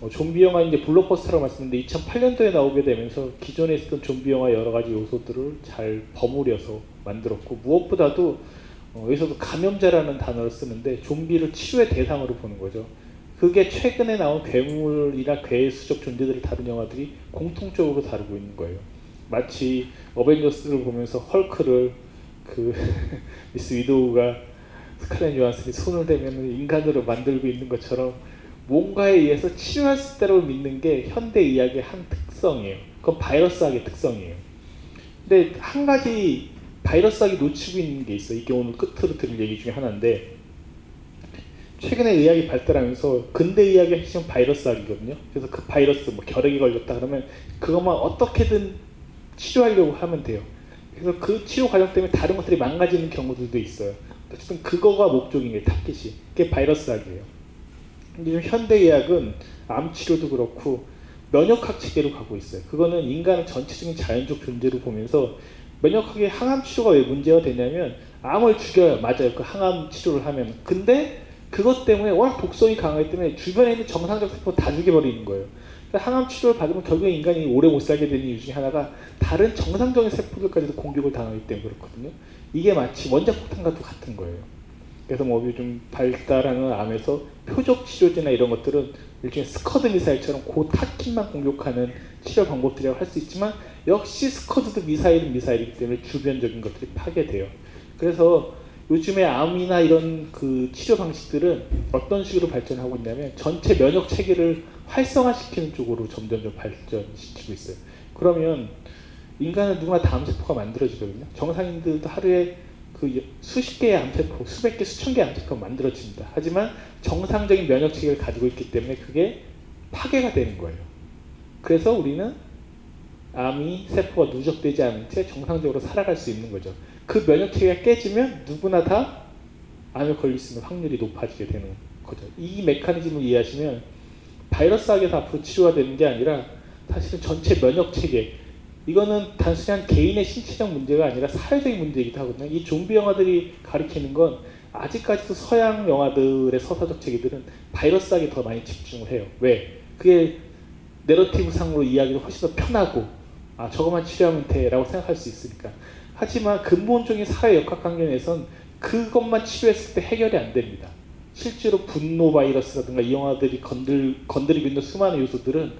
어, 좀비 영화 이제 블록버스터라고 말씀드렸는데 2008년도에 나오게 되면서 기존에 있었던 좀비 영화 여러 가지 요소들을 잘 버무려서 만들었고 무엇보다도 어, 여기서도 감염자라는 단어를 쓰는데 좀비를 치료의 대상으로 보는 거죠. 그게 최근에 나온 괴물이나 괴 수적 존재들을 다룬 영화들이 공통적으로 다루고 있는 거예요. 마치 어벤져스를 보면서 헐크를 그 미스 위도우가 스칼렛 요한슨이 손을 대면 인간으로 만들고 있는 것처럼 뭔가에 의해서 치료할 수 있다고 믿는 게 현대 의학의 한 특성이에요. 그건 바이러스학의 특성이에요. 근데 한 가지 바이러스학이 놓치고 있는 게 있어요. 이게 오늘 끝으로 들을 얘기 중에 하나인데 최근에 의학이 발달하면서 근대 의학의 핵심 바이러스학이거든요. 그래서 그 바이러스 뭐 결핵이 걸렸다 그러면 그것만 어떻게든 치료하려고 하면 돼요. 그래서 그 치료 과정 때문에 다른 것들이 망가지는 경우들도 있어요. 어쨌든 그거가 목적인 게 타깃이. 그게 바이러스학이에요. 근데 좀 현대 의학은 암 치료도 그렇고 면역학 체계로 가고 있어요. 그거는 인간을 전체적인 자연적 존재로 보면서 면역학의 항암 치료가 왜 문제가 되냐면 암을 죽여요. 맞아요. 그 항암 치료를 하면. 근데 그것 때문에 워낙 독성이 강하기 때문에 주변에 있는 정상적 세포 다 죽여버리는 거예요. 그러니까 항암 치료를 받으면 결국에 인간이 오래 못 살게 되는 이유 중에 하나가 다른 정상적인 세포들까지도 공격을 당하기 때문에 그렇거든요. 이게 마치 원자폭탄과도 같은 거예요. 그래서 뭐 요즘 발달하는 암에서 표적 치료제나 이런 것들은 일종의 스커드 미사일처럼 그 타깃만 공격하는 치료 방법들이라고 할 수 있지만 역시 스커드도 미사일은 미사일이기 때문에 주변적인 것들이 파괴돼요. 그래서 요즘에 암이나 이런 그 치료 방식들은 어떤 식으로 발전하고 있냐면 전체 면역 체계를 활성화시키는 쪽으로 점점점 발전시키고 있어요. 그러면 인간은 누구나 다 암세포가 만들어지거든요. 정상인들도 하루에 그 수십 개의 암세포, 수백 개, 수천 개의 암세포가 만들어집니다. 하지만 정상적인 면역 체계를 가지고 있기 때문에 그게 파괴가 되는 거예요. 그래서 우리는 암이 세포가 누적되지 않은 채 정상적으로 살아갈 수 있는 거죠. 그 면역 체계가 깨지면 누구나 다 암에 걸릴 수 있는 확률이 높아지게 되는 거죠. 이 메커니즘을 이해하시면 바이러스학에서 앞으로 치료가 되는 게 아니라 사실은 전체 면역 체계 이거는 단순히 한 개인의 신체적 문제가 아니라 사회적인 문제이기도 하거든요. 이 좀비 영화들이 가리키는 건 아직까지도 서양 영화들의 서사적 체계들은 바이러스학에 더 많이 집중을 해요. 왜? 그게 내러티브 상으로 이야기를 훨씬 더 편하고 아 저것만 치료하면 돼라고 생각할 수 있으니까. 하지만 근본적인 사회 역학관계에선 그것만 치료했을 때 해결이 안 됩니다. 실제로 분노 바이러스라든가 이 영화들이 건들, 건드리고 있는 수많은 요소들은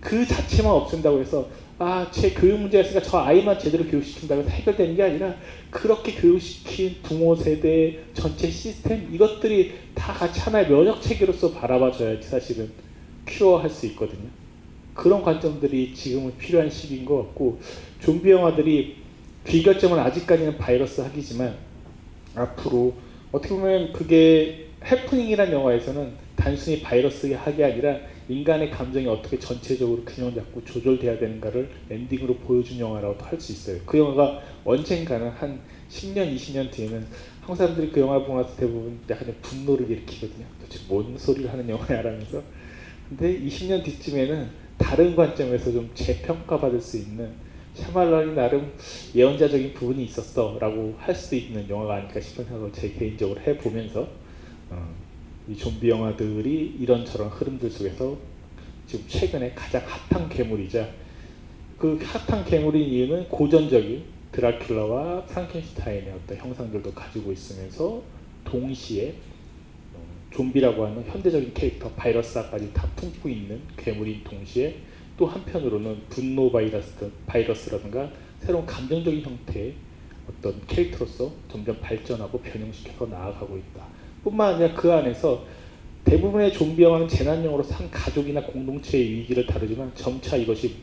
그 자체만 없앤다고 해서 아, 제 교육 문제가 있으니까 저 아이만 제대로 교육시킨다고 해서 해결되는 게 아니라 그렇게 교육시킨 부모 세대 전체 시스템 이것들이 다 같이 하나의 면역 체계로서 바라봐줘야지 사실은 큐어할 수 있거든요. 그런 관점들이 지금은 필요한 시기인 것 같고 좀비 영화들이 귀결점은 아직까지는 바이러스 학이지만 앞으로 어떻게 보면 그게 해프닝이란 영화에서는 단순히 바이러스 학이 아니라 인간의 감정이 어떻게 전체적으로 균형 잡고 조절돼야 되는가를 엔딩으로 보여준 영화라고도 할수 있어요. 그 영화가 언젠가는 한 10년, 20년 뒤에는 한국 사람들이 그 영화를 보고 나서 대부분 약간 분노를 일으키거든요. 도대체 뭔 소리를 하는 영화야라면서. 근데 20년 뒤쯤에는 다른 관점에서 좀 재평가받을 수 있는 샤말란이 나름 예언자적인 부분이 있었어라고 할 수도 있는 영화가 아닐까 싶은 생각을 제 개인적으로 해보면서 어, 이 좀비 영화들이 이런저런 흐름들 속에서 지금 최근에 가장 핫한 괴물이자 그 핫한 괴물인 이유는 고전적인 드라큘라와 프랑켄슈타인의 어떤 형상들도 가지고 있으면서 동시에 어, 좀비라고 하는 현대적인 캐릭터 바이러스까지 다 품고 있는 괴물인 동시에 또 한편으로는 분노 바이러스, 바이러스라든가 새로운 감정적인 형태의 어떤 캐릭터로서 점점 발전하고 변형시켜서 나아가고 있다. 뿐만 아니라 그 안에서 대부분의 좀비 영화는 재난용으로 산 가족이나 공동체의 위기를 다루지만 점차 이것이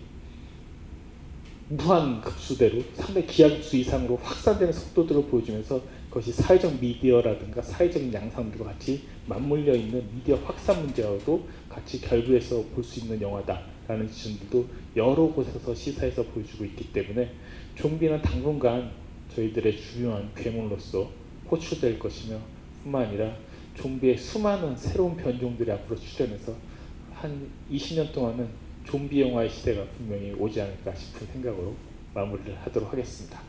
무한 급수대로 상당히 기하급수 이상으로 확산되는 속도들을 보여주면서 그것이 사회적 미디어라든가 사회적인 양상들과 같이 맞물려 있는 미디어 확산 문제와도 같이 결부해서 볼 수 있는 영화다 라는 지점들도 여러 곳에서 시사해서 보여주고 있기 때문에 좀비는 당분간 저희들의 중요한 괴물로서 호출될 것이며 뿐만 아니라 좀비의 수많은 새로운 변종들이 앞으로 출현해서 한 20년 동안은 좀비 영화의 시대가 분명히 오지 않을까 싶은 생각으로 마무리를 하도록 하겠습니다.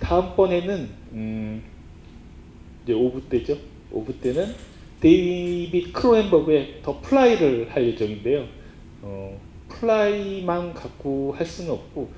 다음번에는 음 이제 5부 때죠. 5부 때는 데이빗 크로넨버그의 The Fly를 할 예정인데요. 어, Fly만 갖고 할 수는 없고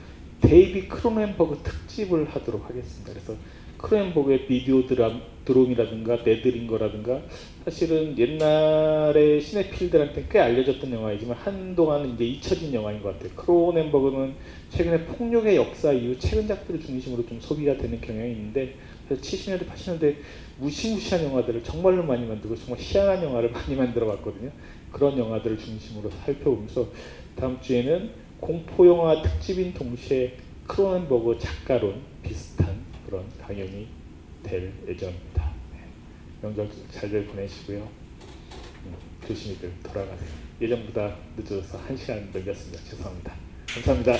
데이빗 크로넨버그 특집을 하도록 하겠습니다. 그래서 크로넨버그의 비디오 드람, drome이라든가 Dead Ringer라든가 사실은 옛날에 cinephile들한테 꽤 알려졌던 영화이지만 한동안은 이제 잊혀진 영화인 것 같아요. 크로넨버그는 최근에 폭력의 역사 이후 최근 작들을 중심으로 좀 소비가 되는 경향이 있는데 70년대, 80년대 무시무시한 영화들을 정말로 많이 만들고 정말 희한한 영화를 많이 만들어 봤거든요. 그런 영화들을 중심으로 살펴보면서 다음 주에는 공포 영화 특집인 동시에 크로넨버그 작가론 비슷한 그런 강연이 될 예정입니다. 네. 명절 잘들 보내시고요. 음, 조심히들 돌아가세요. 예정보다 늦어서 1시간 넘겼습니다. 죄송합니다. 감사합니다.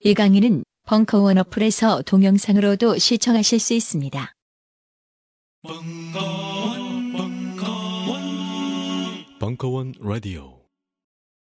이 강의는 벙커원 어플에서 동영상으로도 시청하실 수 있습니다. 벙커원, 벙커원, 벙커원 라디오.